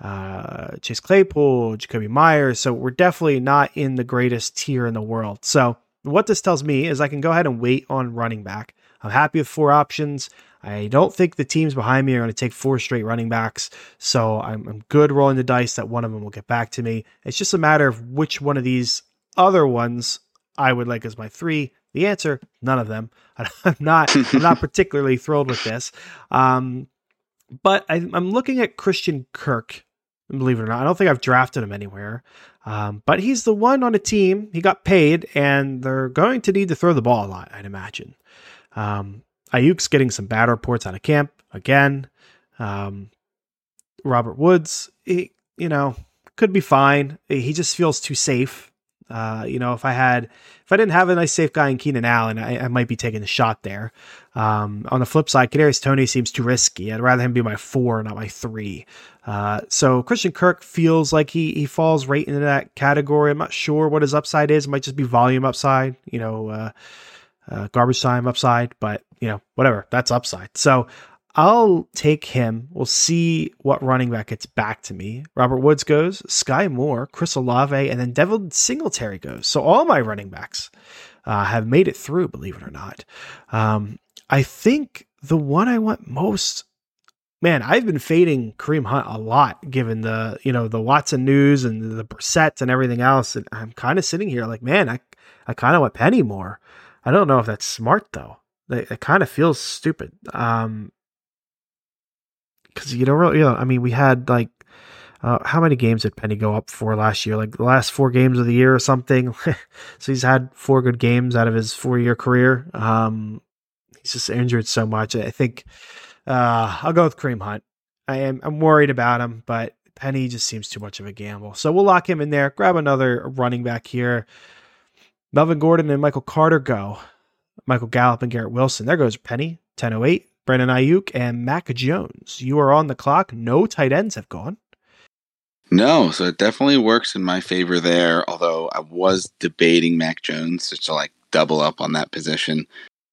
uh, Chase Claypool, Jakobi Meyers. So we're definitely not in the greatest tier in the world. So what this tells me is I can go ahead and wait on running back. I'm happy with four options. I don't think the teams behind me are going to take four straight running backs, so I'm, I'm, good rolling the dice that one of them will get back to me. It's just a matter of which one of these other ones I would like as my three. The answer: none of them. I'm not. I'm not particularly thrilled with this. Um, but I, am looking at Christian Kirk. Believe it or not, I don't think I've drafted him anywhere. Um, but he's the one on a team. He got paid, and they're going to need to throw the ball a lot. I'd imagine. Um, Aiyuk's getting some bad reports out of camp again. Um, Robert Woods, he, you know, could be fine. He just feels too safe. Uh, you know, if I had, if I didn't have a nice safe guy in Keenan Allen, I, I might be taking a shot there. Um, on the flip side, Kadarius Toney seems too risky. I'd rather him be my four, not my three. Uh, so Christian Kirk feels like he he falls right into that category. I'm not sure what his upside is. It might just be volume upside. You know, uh, uh, garbage time upside, but you know, whatever. That's upside. So I'll take him. We'll see what running back gets back to me. Robert Woods goes, Sky Moore, Chris Olave, and then Devin Singletary goes. So all my running backs uh, have made it through, believe it or not. Um, I think the one I want most, man, I've been fading Kareem Hunt a lot, given the you know the Watson news and the Brissett and everything else. And I'm kind of sitting here like, man, I I kind of want Penny more. I don't know if that's smart though. It, it kind of feels stupid. Um, because you don't really, you know, I mean, we had like, uh, how many games did Penny go up for last year? Like the last four games of the year or something. so he's had four good games out of his four year career. Um, he's just injured so much. I think uh, I'll go with Kareem Hunt. I am I'm worried about him, but Penny just seems too much of a gamble. So we'll lock him in there. Grab another running back here. Melvin Gordon and Michael Carter go. Michael Gallup and Garrett Wilson. There goes Penny. 1008. Brandon Aiyuk and Mac Jones. You are on the clock. No tight ends have gone. No, so it definitely works in my favor there. Although I was debating Mac Jones just to like double up on that position.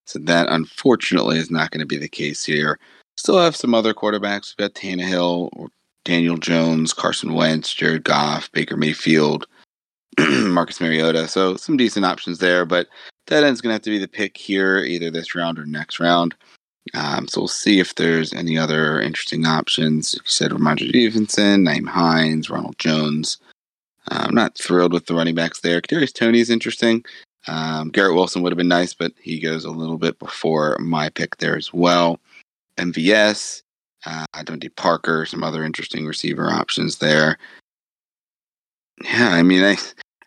So that unfortunately is not going to be the case here. Still have some other quarterbacks. We've got Tannehill, Daniel Jones, Carson Wentz, Jared Goff, Baker Mayfield, Marcus Mariota. So some decent options there, but that end's going to have to be the pick here, either this round or next round. Um, so we'll see if there's any other interesting options. You said, Rhamondre Stevenson, Nyheim Hines, Ronald Jones. Uh, I'm not thrilled with the running backs there. Kadarius is interesting. Um, Garrett Wilson would have been nice, but he goes a little bit before my pick there as well. MVS, uh, Dante Parker, some other interesting receiver options there. Yeah, I mean, I,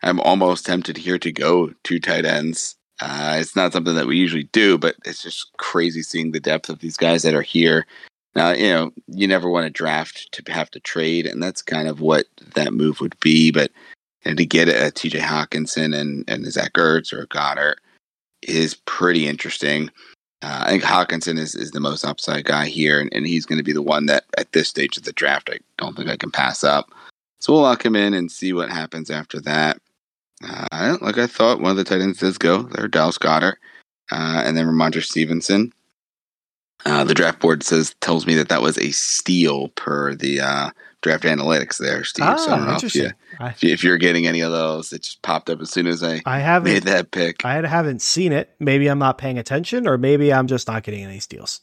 I'm almost tempted here to go two tight ends. Uh, it's not something that we usually do, but it's just crazy seeing the depth of these guys that are here. Now, you know, you never want to draft to have to trade, and that's kind of what that move would be. But and to get a TJ Hockenson and, and Zach Ertz or Goedert is pretty interesting. Uh, I think Hockenson is, is the most upside guy here, and, and he's going to be the one that at this stage of the draft, I don't think I can pass up. So we'll lock him in and see what happens after that. Uh, like I thought, one of the tight ends does go there, Dallas Goedert, uh, and then Rhamondre Stevenson. Uh, the draft board says tells me that that was a steal per the uh, draft analytics there, Steve. Ah, so I don't know if, you, if, you, if you're getting any of those. It just popped up as soon as I I haven't made that pick. I haven't seen it. Maybe I'm not paying attention, or maybe I'm just not getting any steals.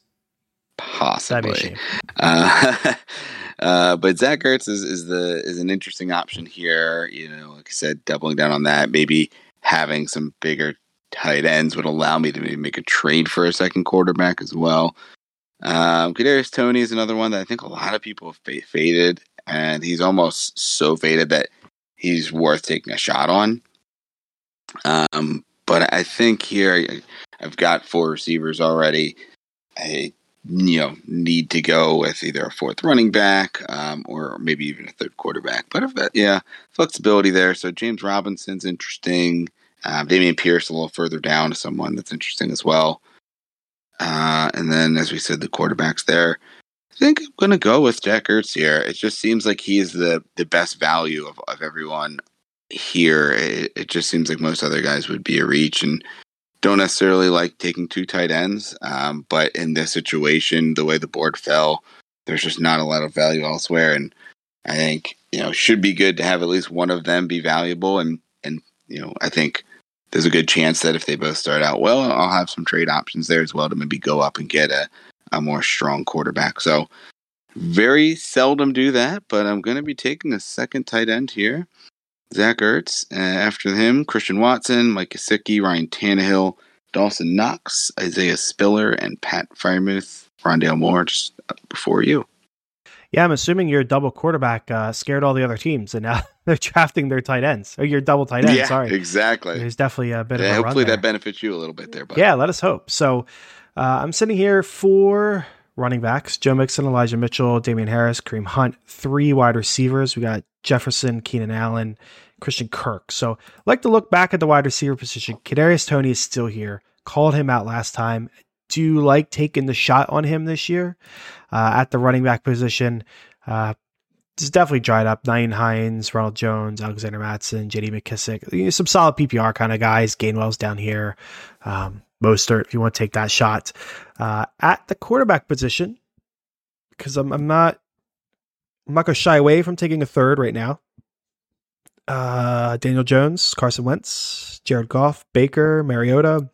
Possibly. Uh, uh, but Zach Ertz is, is the is an interesting option here. You know, like I said, doubling down on that, maybe having some bigger tight ends would allow me to maybe make a trade for a second quarterback as well. Um, Kadarius Toney is another one that I think a lot of people have faded, and he's almost so faded that he's worth taking a shot on. Um, but I think here I've got four receivers already. I you know need to go with either a fourth running back um, or maybe even a third quarterback. But if that, yeah, flexibility there. So James Robinson's interesting. Um, Dameon Pierce a little further down is someone that's interesting as well. Uh, and then, as we said, the quarterbacks there. I think I'm going to go with Zach Ertz here. It just seems like he is the the best value of, of everyone here. It, it just seems like most other guys would be a reach, and don't necessarily like taking two tight ends, um, but in this situation, the way the board fell, there's just not a lot of value elsewhere, and I think you know should be good to have at least one of them be valuable, and and you know I think there's a good chance that if they both start out well, I'll have some trade options there as well to maybe go up and get a a more strong quarterback. So very seldom do that, but I'm going to be taking a second tight end here. Zach Ertz. Uh, after him, Christian Watson, Mike Gesicki, Ryan Tannehill, Dawson Knox, Isaiah Spiller, and Pat Freiermuth. Rondale Moore just before you. Yeah, I'm assuming your double quarterback uh, scared all the other teams, and now they're drafting their tight ends. Or your double tight end. Yeah, sorry, exactly. There's definitely a bit yeah, of a hopefully that benefits you a little bit there. But yeah, let us hope. So uh, I'm sitting here for running backs Joe Mixon, Elijah Mitchell, Damien Harris, Kareem Hunt. Three wide receivers. We got Jefferson, Keenan Allen, Christian Kirk. So, like to look back at the wide receiver position. Kadarius Toney is still here. Called him out last time. Do you like taking the shot on him this year uh, at the running back position? Uh, it's definitely dried up. Nyheim Hines, Ronald Jones, Alexander Mattison, J.D. McKissic, you know, some solid PPR kind of guys. Gainwell's down here. Um, Mostert, if you want to take that shot uh, at the quarterback position, because I'm, I'm not I'm not going to shy away from taking a third right now. Uh, Daniel Jones, Carson Wentz, Jared Goff, Baker, Mariota,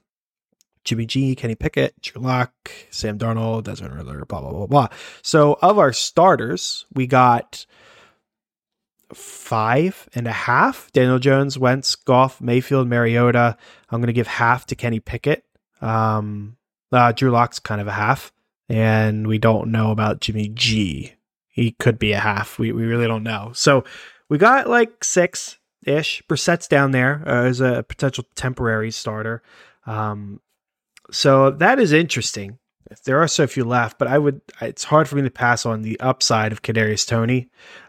Jimmy G, Kenny Pickett, Drew Lock, Sam Darnold, Desmond Ridder, blah blah blah blah. So of our starters, we got five and a half. Daniel Jones, Wentz, Goff, Mayfield, Mariota. I'm going to give half to Kenny Pickett. Um, uh, Drew Lock's kind of a half, and we don't know about Jimmy G. He could be a half. We we really don't know. So we got like six ish. Brissett's down there uh, as a potential temporary starter. Um, so that is interesting. There are so few left, but I would. It's hard for me to pass on the upside of Kadarius Toney.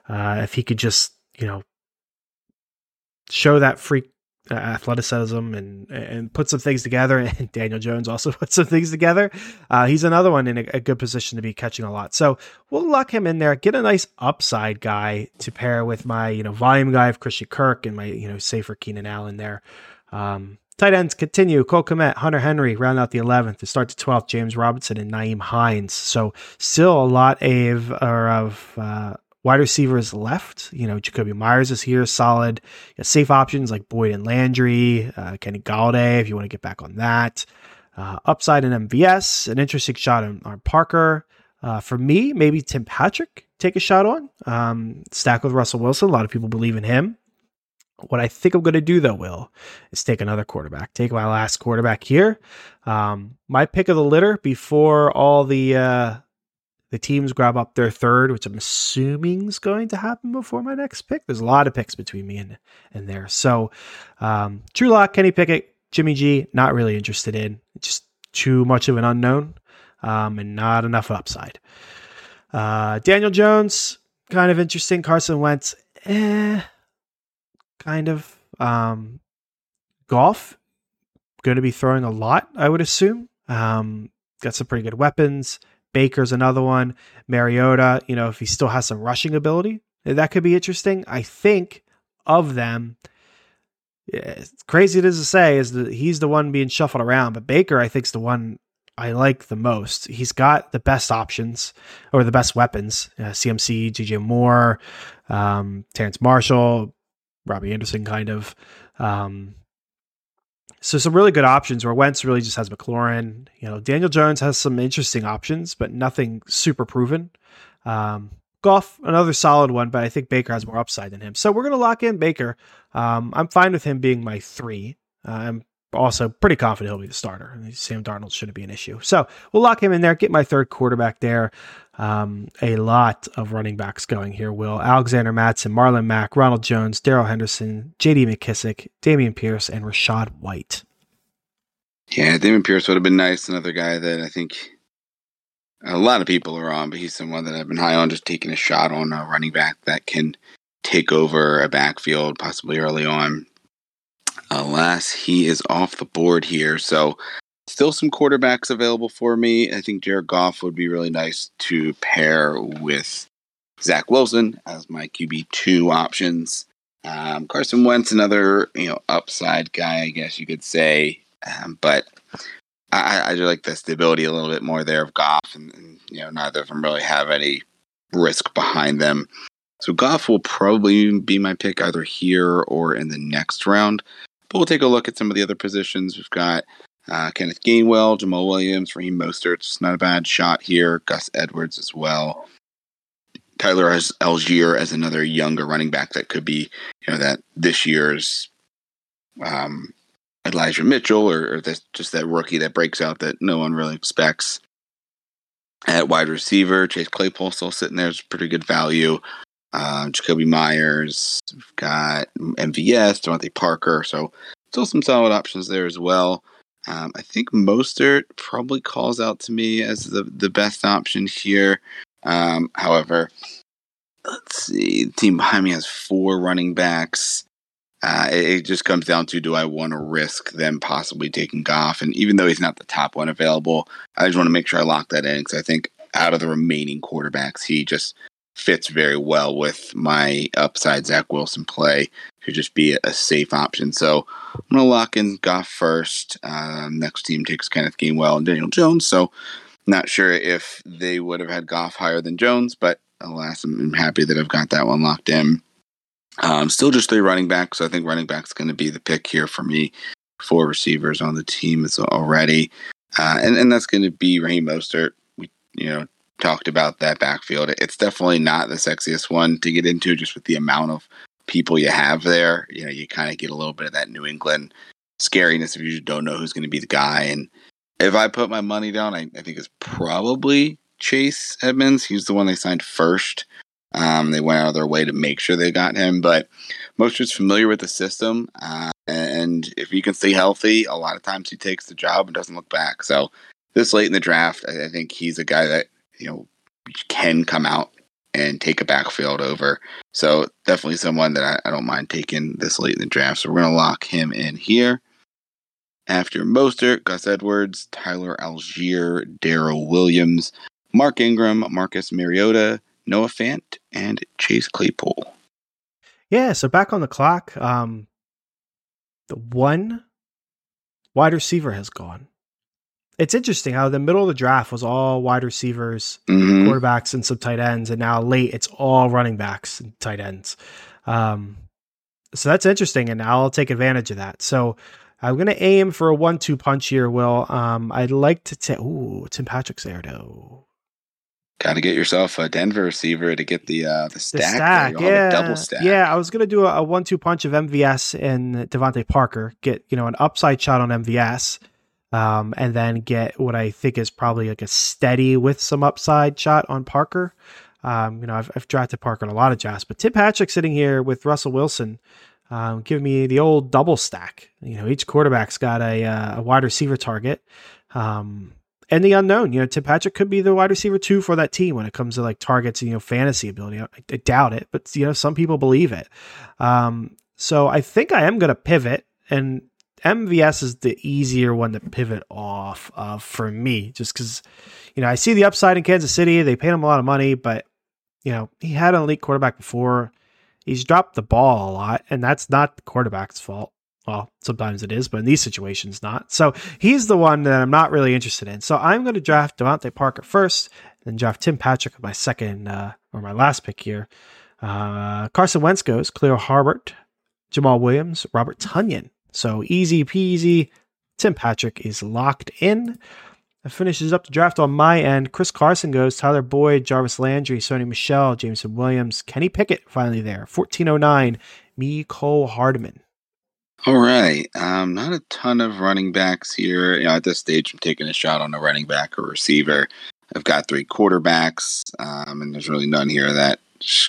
Uh, if he could just, you know, show that freak athleticism and and put some things together. And Daniel Jones also put some things together. Uh, he's another one in a, a, good position to be catching a lot. So we'll lock him in there. Get a nice upside guy to pair with my you know volume guy of Christian Kirk and my you know safer Keenan Allen there. Um, tight ends continue. Cole Kmet, Hunter Henry round out the 11th. To start the 12th, James Robinson and Nyheim Hines. So still a lot of of uh, wide receivers left. You know, Jakobi Meyers is here, solid. safe options like Boyd and Landry, uh, Kenny Golladay, if you want to get back on that. Uh, upside in MVS, an interesting shot on, on Parker. Uh, for me, maybe Tim Patrick take a shot on. Um, stack with Russell Wilson. A lot of people believe in him. What I think I'm going to do, though, Will, is take another quarterback. Take my last quarterback here. Um, my pick of the litter before all the uh, the teams grab up their third, which I'm assuming is going to happen before my next pick. There's a lot of picks between me and, and there. So, um, Drew Lock, Kenny Pickett, Jimmy G, not really interested in. Just too much of an unknown um, and not enough upside. Uh, Daniel Jones, kind of interesting. Carson Wentz, eh, kind of. Um, Goff, going to be throwing a lot, I would assume. Um, got some pretty good weapons. Baker's another one. Mariota, you know, if he still has some rushing ability, that could be interesting. I think of them, it's crazy it is to say, is that he's the one being shuffled around, but Baker, I think, is the one I like the most. He's got the best options or the best weapons. Uh, CMC, DJ Moore, um, Terrace Marshall, Robbie Anderson, kind of. Um, so some really good options where Wentz really just has McLaurin. You know, Daniel Jones has some interesting options, but nothing super proven. Um, Goff, another solid one, but I think Baker has more upside than him. So we're going to lock in Baker. Um, I'm fine with him being my three. Uh, I'm also pretty confident he'll be the starter. Sam Darnold shouldn't be an issue. So we'll lock him in there, get my third quarterback there. Um, a lot of running backs going here, Will. Alexander Mattison, Marlon Mack, Ronald Jones, Darrell Henderson, JD McKissic, Dameon Pierce, and Rachaad White. Yeah, Dameon Pierce would have been nice. Another guy that I think a lot of people are on, but he's someone that I've been high on, just taking a shot on a running back that can take over a backfield possibly early on. Alas, he is off the board here. So, still some quarterbacks available for me. I think Jared Goff would be really nice to pair with Zach Wilson as my QB two options. Um, Carson Wentz, another you know upside guy, I guess you could say, um, but I, I do like the stability a little bit more there of Goff, and, and you know neither of them really have any risk behind them. So Goff will probably be my pick either here or in the next round. But we'll take a look at some of the other positions. We've got uh, Kenneth Gainwell, Jamaal Williams, Raheem Mostert. It's not a bad shot here. Gus Edwards as well. Tyler Allgeier as another younger running back that could be, you know, that this year's um, Elijah Mitchell or, or this, just that rookie that breaks out that no one really expects. At wide receiver, Chase Claypool still sitting there is pretty good value. Uh, Jakobi Meyers, we've got MVS, DeVante Parker. So still some solid options there as well. Um, I think Mostert probably calls out to me as the, the best option here. Um, however, let's see. The team behind me has four running backs. Uh, it, it, just comes down to do I want to risk them possibly taking Goff? And even though he's not the top one available, I just want to make sure I lock that in because I think out of the remaining quarterbacks, he just fits very well with my upside Zach Wilson play. Could just be a safe option. So I'm going to lock in Goff first. Um, next team takes Kenneth Gainwell and Daniel Jones. So not sure if they would have had Goff higher than Jones, but alas, I'm happy that I've got that one locked in. Um, still just three running backs. So I think running back's going to be the pick here for me. Four receivers on the team is already. Uh, and, and that's going to be Raheem Mostert. We, you know, talked about that backfield. It's definitely not the sexiest one to get into just with the amount of people you have there. You know, you kind of get a little bit of that New England scariness if you don't know who's going to be the guy. And if I put my money down, I, I think it's probably Chase Edmonds. He's the one they signed first. Um, they went out of their way to make sure they got him, but most Mostert's familiar with the system. Uh, and if he can stay healthy, a lot of times he takes the job and doesn't look back. So this late in the draft, I, I think he's a guy that you know can come out and take a backfield over. So definitely someone that I, I don't mind taking this late in the draft. So we're gonna lock him in here. After Mostert, Gus Edwards, Tyler Allgeier, Darrel Williams, Mark Ingram, Marcus Mariota, Noah Fant, and Chase Claypool. Yeah, so back on the clock, um, the one wide receiver has gone it's interesting how the middle of the draft was all wide receivers, mm-hmm. quarterbacks, and some tight ends, and now late it's all running backs and tight ends. Um, so that's interesting, and I'll take advantage of that. So I'm going to aim for a one-two punch here. Will um, I'd like to take? Ooh, Tim Patrick's there though. Got to get yourself a Denver receiver to get the uh, the stack. The stack yeah, double stack. Yeah, I was gonna do a, a one-two punch of MVS and DeVante Parker. Get you know an upside shot on MVS um, and then get what I think is probably like a steady with some upside shot on Parker. Um, you know, I've, I've drafted Parker in a lot of drafts, but Tim Patrick sitting here with Russell Wilson, um, give me the old double stack. You know, each quarterback's got a, uh, a wide receiver target. Um, and the unknown, you know, Tim Patrick could be the wide receiver two for that team when it comes to like targets and, you know, fantasy ability. I, I doubt it, but, you know, some people believe it. Um, so I think I am going to pivot and MVS is the easier one to pivot off of for me, just because, you know, I see the upside in Kansas City. They paid him a lot of money, but, you know, he had an elite quarterback before. He's dropped the ball a lot, and that's not the quarterback's fault. Well, sometimes it is, but in these situations, not. So he's the one that I'm not really interested in. So I'm going to draft DeVante Parker first, then draft Tim Patrick my second uh, or my last pick here. Uh, Carson Wentz goes, Khalil Herbert, Jamaal Williams, Robert Tonyan, so easy peasy. Tim Patrick is locked in. That finishes up the draft on my end. Chris Carson goes, Tyler Boyd, Jarvis Landry, Sony Michel, Jameson Williams, Kenny Pickett finally there. 1409, Mecole Hardman. All right. Um, not a ton of running backs here. You know, at this stage, I'm taking a shot on a running back or receiver. I've got three quarterbacks, um, and there's really none here that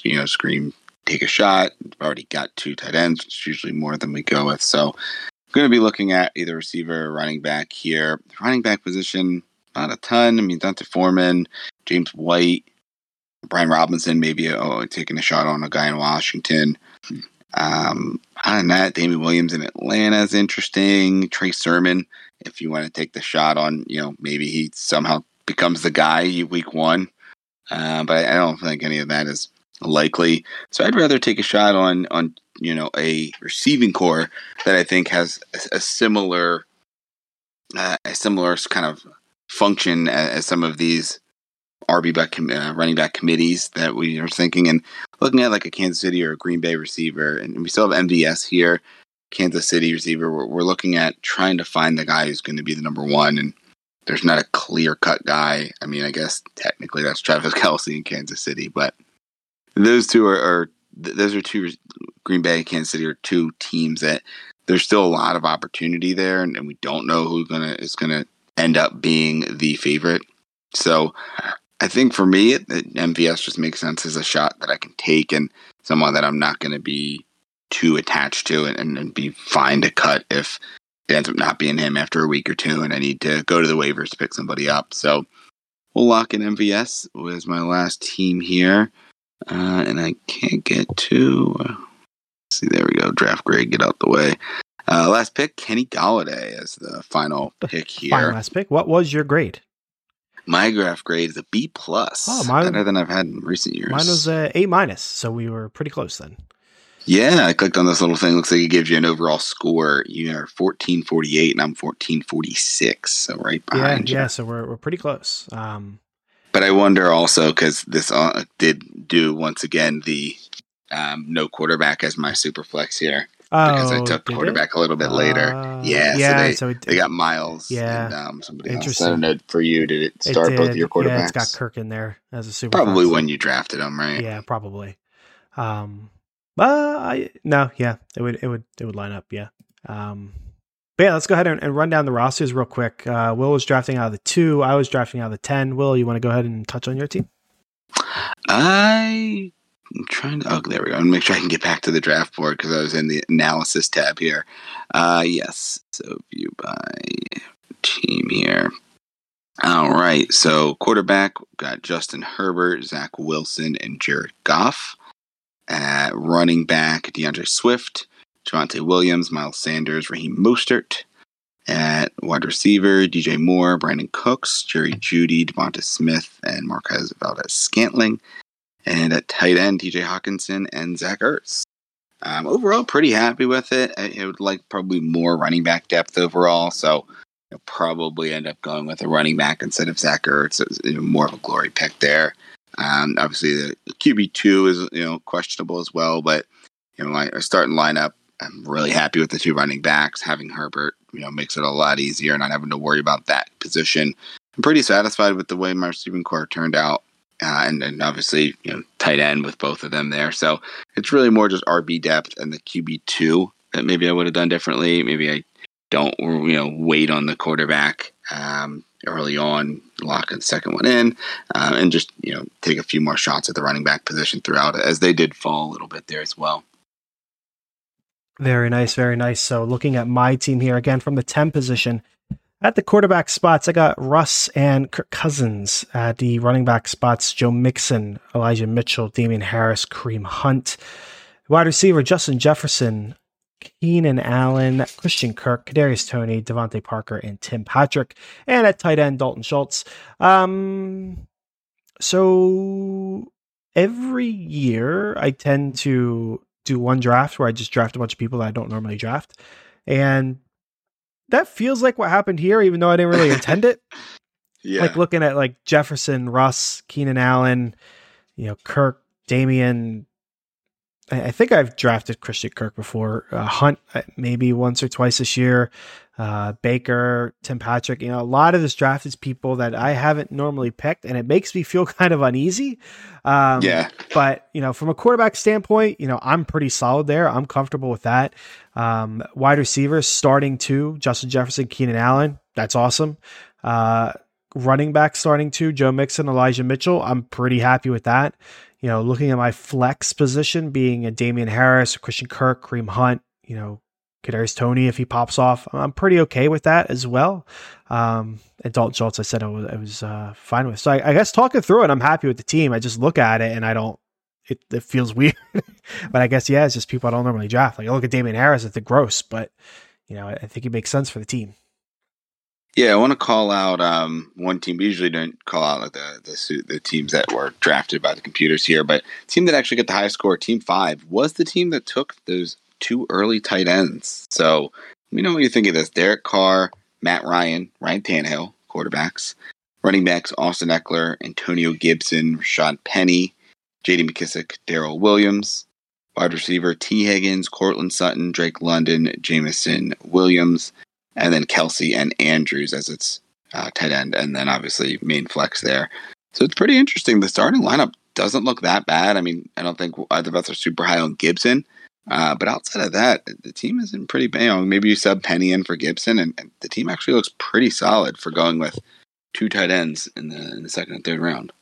you know scream take a shot. We've already got two tight ends, is usually more than we go with. So I'm going to be looking at either receiver or running back here. Running back position, not a ton. I mean, D'Onta Foreman, James White, Brian Robinson, maybe oh, taking a shot on a guy in Washington. Um, other than that, Damien Williams in Atlanta is interesting. Trey Sermon, if you want to take the shot on, you know, maybe he somehow becomes the guy week one. Uh, but I don't think any of that is likely. So I'd rather take a shot on on you know a receiving corps that I think has a, a similar uh, a similar kind of function as, as some of these RB back uh, running back committees that we are thinking and looking at like a Kansas City or a Green Bay receiver, and we still have MVS here, Kansas City receiver. We're, we're looking at trying to find the guy who's going to be the number one, and there's not a clear cut guy. I mean, I guess technically that's Travis Kelce in Kansas City, but those two are, are those are two Green Bay, Kansas City are two teams that there's still a lot of opportunity there, and, and we don't know who's gonna is gonna end up being the favorite. So I think for me, it, it, MVS just makes sense as a shot that I can take and someone that I'm not to be too attached to and, and, and, be fine to cut if it ends up not being him after a week or two, and I need to go to the waivers to pick somebody up. So we'll lock in MVS as my last team here, uh, and I can't get to. Uh, see, there we go. Draft grade, get out the way. Uh, last pick, Kenny Golladay as the final pick here. Final last pick. What was your grade? My draft grade is a B plus. Oh, mine- better than I've had in recent years. Mine was a A minus, so we were pretty close then. Yeah, I clicked on this little thing. Looks like it gives you an overall score. You are fourteen forty eight, and I'm fourteen forty six. So right Yeah, behind you. yeah. So we're we're pretty close. Um, But I wonder also because this uh, did do once again the um, no quarterback as my super flex here because I oh, took did it? quarterback a little bit later. Uh, Yeah, so yeah. they- so it, They got Miles. Yeah. and um, somebody else. Interesting. I don't know for you. Did it it start both did. your Yeah, quarterbacks? it's got Kirk in there as a super. Probably flex. when you drafted him, right? Yeah, probably. Um, uh, I no, yeah, it would it would it would line up. Yeah. Um, but yeah, let's go ahead and, and run down the rosters real quick. Uh, Will was drafting out of the two. I was drafting out of the ten. Will, you want to go ahead and touch on your team? I I'm trying to. Oh, there we go. Gonna make sure I can get back to the draft board because I was in the analysis tab here. Uh, yes. So view by team here. All right. So quarterback got Justin Herbert, Zach Wilson, and Jared Goff. At running back, D'Andre Swift, Javonte Williams, Miles Sanders, Raheem Mostert. At wide receiver, DJ Moore, Brandin Cooks, Jerry Jeudy, Devonta Smith, and Marquez Valdes-Scantling. And at tight end, TJ Hockenson and Zach Ertz. Um, overall, pretty happy with it. I, I would like probably more running back depth overall, so I'll probably end up going with a running back instead of Zach Ertz. It was more of a glory pick there. Um, obviously, the QB two is you know questionable as well, but you know my starting lineup, I'm really happy with the two running backs. Having Herbert, you know, makes it a lot easier, not having to worry about that position. I'm pretty satisfied with the way my receiving corps turned out, uh, and and obviously you know tight end with both of them there. So it's really more just RB depth and the QB two that maybe I would have done differently. Maybe I don't you know wait on the quarterback um, early on, lock the second one in, uh, and just you know take a few more shots at the running back position throughout, as they did fall a little bit there as well. Very nice, very nice. So looking at my team here again from the 10 position. At the quarterback spots, I got Russ and Kirk Cousins. At the running back spots, Joe Mixon, Elijah Mitchell, Damien Harris, Kareem Hunt. Wide receiver, Justin Jefferson, Keenan Allen, Christian Kirk, Kadarius Toney, DeVante Parker, and Tim Patrick. And at tight end, Dalton Schultz. Um, so every year I tend to do one draft where I just draft a bunch of people that I don't normally draft. And that feels like what happened here, even though I didn't really intend it. Yeah, Like looking at like Jefferson, Russ, Keenan Allen, you know, Kirk, Damien. I, I think I've drafted Christian Kirk before. Uh, Hunt uh, maybe once or twice this year. Uh, Baker, Tim Patrick. You know, a lot of this draft is people that I haven't normally picked, and it makes me feel kind of uneasy. Um, yeah, but you know, from a quarterback standpoint, you know, I'm pretty solid there. I'm comfortable with that. Um, wide receivers starting two, Justin Jefferson, Keenan Allen. That's awesome. Uh, running back starting two, Joe Mixon, Elijah Mitchell. I'm pretty happy with that. You know, looking at my flex position being a Damien Harris, Christian Kirk, Kareem Hunt, you know, Kadarius Toney if he pops off. I'm pretty okay with that as well. Um, and Dalton Schultz, I said I was, I was uh, fine with. So I, I guess talking through it, I'm happy with the team. I just look at it and I don't. It, it feels weird, but I guess yeah, it's just people I don't normally draft. Like I look at Damien Harris, it's gross, but you know I, think it makes sense for the team. yeah. I want to call out um, one team. We usually don't call out like the the the teams that were drafted by the computers here, but team that actually got the highest score, Team Five, was the team that took those two early tight ends. So let me know what you think of this. Derek Carr, Matt Ryan, Ryan Tannehill, quarterbacks. Running backs, Austin Ekeler, Antonio Gibson, Rashaad Penny, J.D. McKissic, Darrel Williams. Wide receiver, Tee Higgins, Courtland Sutton, Drake London, Jameson Williams, and then Kelce and Andrews as its uh, tight end, and then obviously main flex there. So it's pretty interesting. The starting lineup doesn't look that bad. I mean, I don't think either of us are super high on Gibson, uh, but outside of that, the team isn't pretty bad. You know, maybe you sub Penny in for Gibson, and, and, the team actually looks pretty solid for going with two tight ends in the in the second and third round.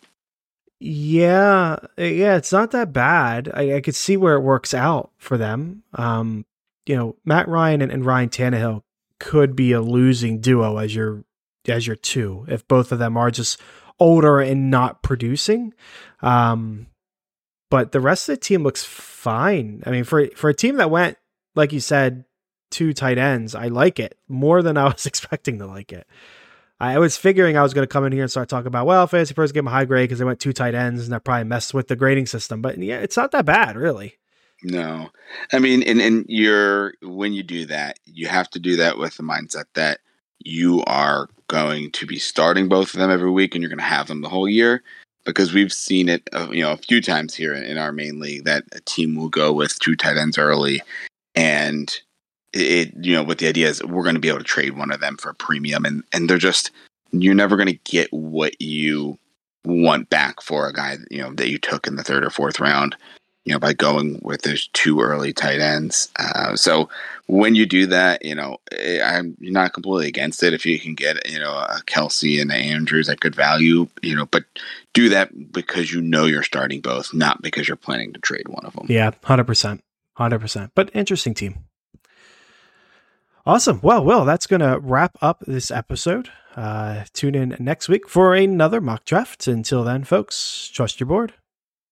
Yeah, yeah, it's not that bad. I, I could see where it works out for them. Um, you know, Matt Ryan and, and Ryan Tannehill could be a losing duo as your as your two if both of them are just older and not producing. Um, but the rest of the team looks fine. I mean, for for a team that went like you said, two tight ends, I like it more than I was expecting to like it. I was figuring I was going to come in here and start talking about, well, fantasy pros give them a high grade because they went two tight ends and that probably messed with the grading system. But yeah, it's not that bad, really. No, I mean, and and you're when you do that, you have to do that with the mindset that you are going to be starting both of them every week, and you're going to have them the whole year. Because we've seen it, uh, you know, a few times here in our main league that a team will go with two tight ends early, and it, you know, what the idea is we're going to be able to trade one of them for a premium, and and they're just you're never going to get what you want back for a guy, you know, that you took in the third or fourth round you know, by going with those two early tight ends. Uh, so when you do that, you know, eh, I'm not completely against it if you can get, you know, a Kelce and Andrews at good value, you know, but do that because you know you're starting both, not because you're planning to trade one of them. Yeah, 100%. 100%. But interesting team. Awesome. Well, well, that's going to wrap up this episode. Uh, tune in next week for another mock draft. Until then, folks, trust your board.